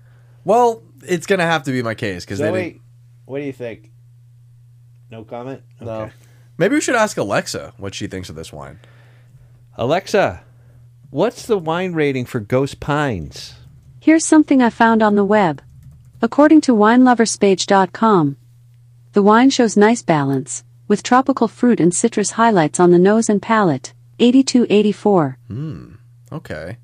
[SPEAKER 3] Well, it's gonna have to be my case because they
[SPEAKER 2] Zoe,
[SPEAKER 3] didn't-
[SPEAKER 2] what do you think? No comment.
[SPEAKER 3] no.
[SPEAKER 2] Okay.
[SPEAKER 3] Maybe we should ask Alexa what she thinks of this wine.
[SPEAKER 2] Alexa, what's the wine rating for Ghost Pines?
[SPEAKER 6] Here's something I found on the web. According to wineloverspage.com, the wine shows nice balance, with tropical fruit and citrus highlights on the nose and palate. 8284. Hmm.
[SPEAKER 3] Okay.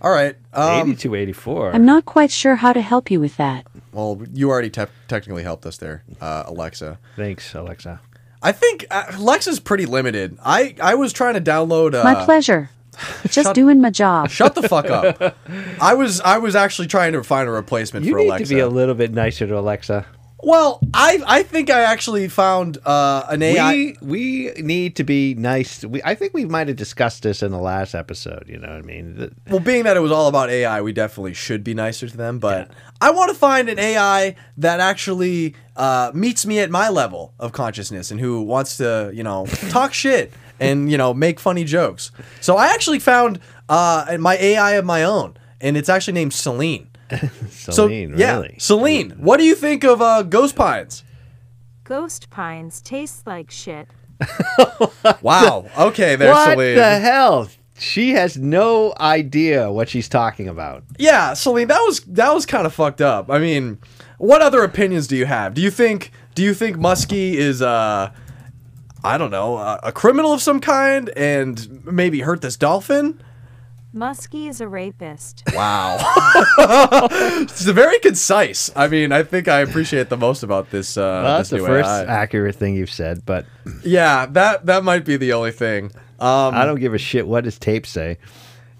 [SPEAKER 3] All right. Um,
[SPEAKER 2] Eighty-two eighty-four.
[SPEAKER 6] I'm not quite sure how to help you with that.
[SPEAKER 3] well, you already te- technically helped us there, uh, Alexa.
[SPEAKER 2] Thanks, Alexa.
[SPEAKER 3] I think uh, Alexa's pretty limited. I I was trying to download. Uh,
[SPEAKER 6] My pleasure. Just
[SPEAKER 3] shut-
[SPEAKER 6] doing my job.
[SPEAKER 3] Shut the fuck up. I was I was actually trying to find a replacement
[SPEAKER 2] You
[SPEAKER 3] for
[SPEAKER 2] need
[SPEAKER 3] Alexa.
[SPEAKER 2] to be a little bit nicer to Alexa.
[SPEAKER 3] Well, I I think I actually found uh, an AI.
[SPEAKER 2] We we need to be nice. We I think we might have discussed this in the last episode. You know what I mean? The-
[SPEAKER 3] well, being that it was all about AI, we definitely should be nicer to them. But I want to find an AI that actually uh, meets me at my level of consciousness and who wants to, you know, talk shit and you know make funny jokes. So I actually found uh, my AI of my own, and it's actually named Celine. So
[SPEAKER 2] Celine,
[SPEAKER 3] yeah,
[SPEAKER 2] really?
[SPEAKER 3] Celine, what do you think of uh, Ghost Pines?
[SPEAKER 7] Ghost pines taste like shit.
[SPEAKER 3] Wow. Okay, there,
[SPEAKER 2] what
[SPEAKER 3] Celine.
[SPEAKER 2] What the hell? She has no idea what she's talking about.
[SPEAKER 3] Yeah, Celine, that was that was kind of fucked up. I mean, what other opinions do you have? Do you think do you think Muskie is uh I don't know, a, a criminal of some kind and maybe hurt this dolphin?
[SPEAKER 7] Muskie is a rapist.
[SPEAKER 3] Wow. it's very concise. I mean, I think I appreciate the most about this uh
[SPEAKER 2] Well, that's
[SPEAKER 3] this
[SPEAKER 2] the
[SPEAKER 3] new
[SPEAKER 2] first
[SPEAKER 3] AI.
[SPEAKER 2] accurate thing you've said, but
[SPEAKER 3] Yeah, that that might be the only thing. Um
[SPEAKER 2] I don't give a shit what his tapes say.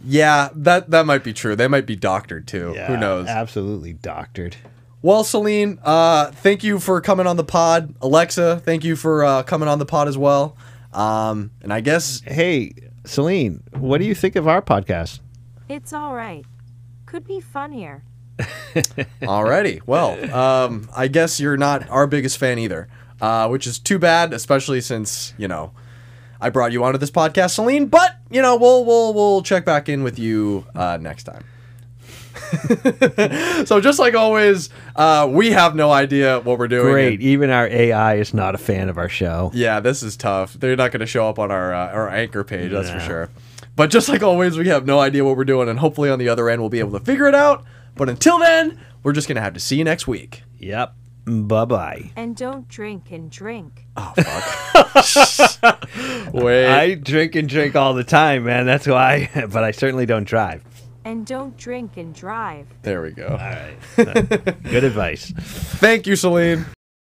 [SPEAKER 3] yeah, that that might be true. They might be doctored too. Who knows?
[SPEAKER 2] Absolutely doctored.
[SPEAKER 3] Well, Celine, uh, thank you for coming on the pod. Alexa, thank you for uh, coming on the pod as well. Um, and I guess,
[SPEAKER 2] Hey, Celine, what do you think of our podcast?
[SPEAKER 7] It's all right. Could be funnier.
[SPEAKER 3] alrighty. Well, um, I guess you're not our biggest fan either, uh, which is too bad, especially since you know I brought you onto this podcast, Celine. But you know, we'll we'll we'll check back in with you uh, next time. so just like always, uh, we have no idea what we're doing.
[SPEAKER 2] Great. Even our AI is not a fan of our show.
[SPEAKER 3] Yeah, this is tough. They're not going to show up on our uh, our anchor page, that's for
[SPEAKER 2] No.
[SPEAKER 3] sure. But just like always, we have no idea what we're doing, and hopefully on the other end we'll be able to figure it out. But until then, we're just going to have to see you next week.
[SPEAKER 2] Yep. Bye bye.
[SPEAKER 7] And don't drink and drink.
[SPEAKER 3] Oh fuck! Wait.
[SPEAKER 2] I drink and drink all the time, man. That's why. But I certainly don't drive.
[SPEAKER 7] And don't drink and drive.
[SPEAKER 3] there we go.
[SPEAKER 2] All right. Good advice.
[SPEAKER 3] Thank you, Celine.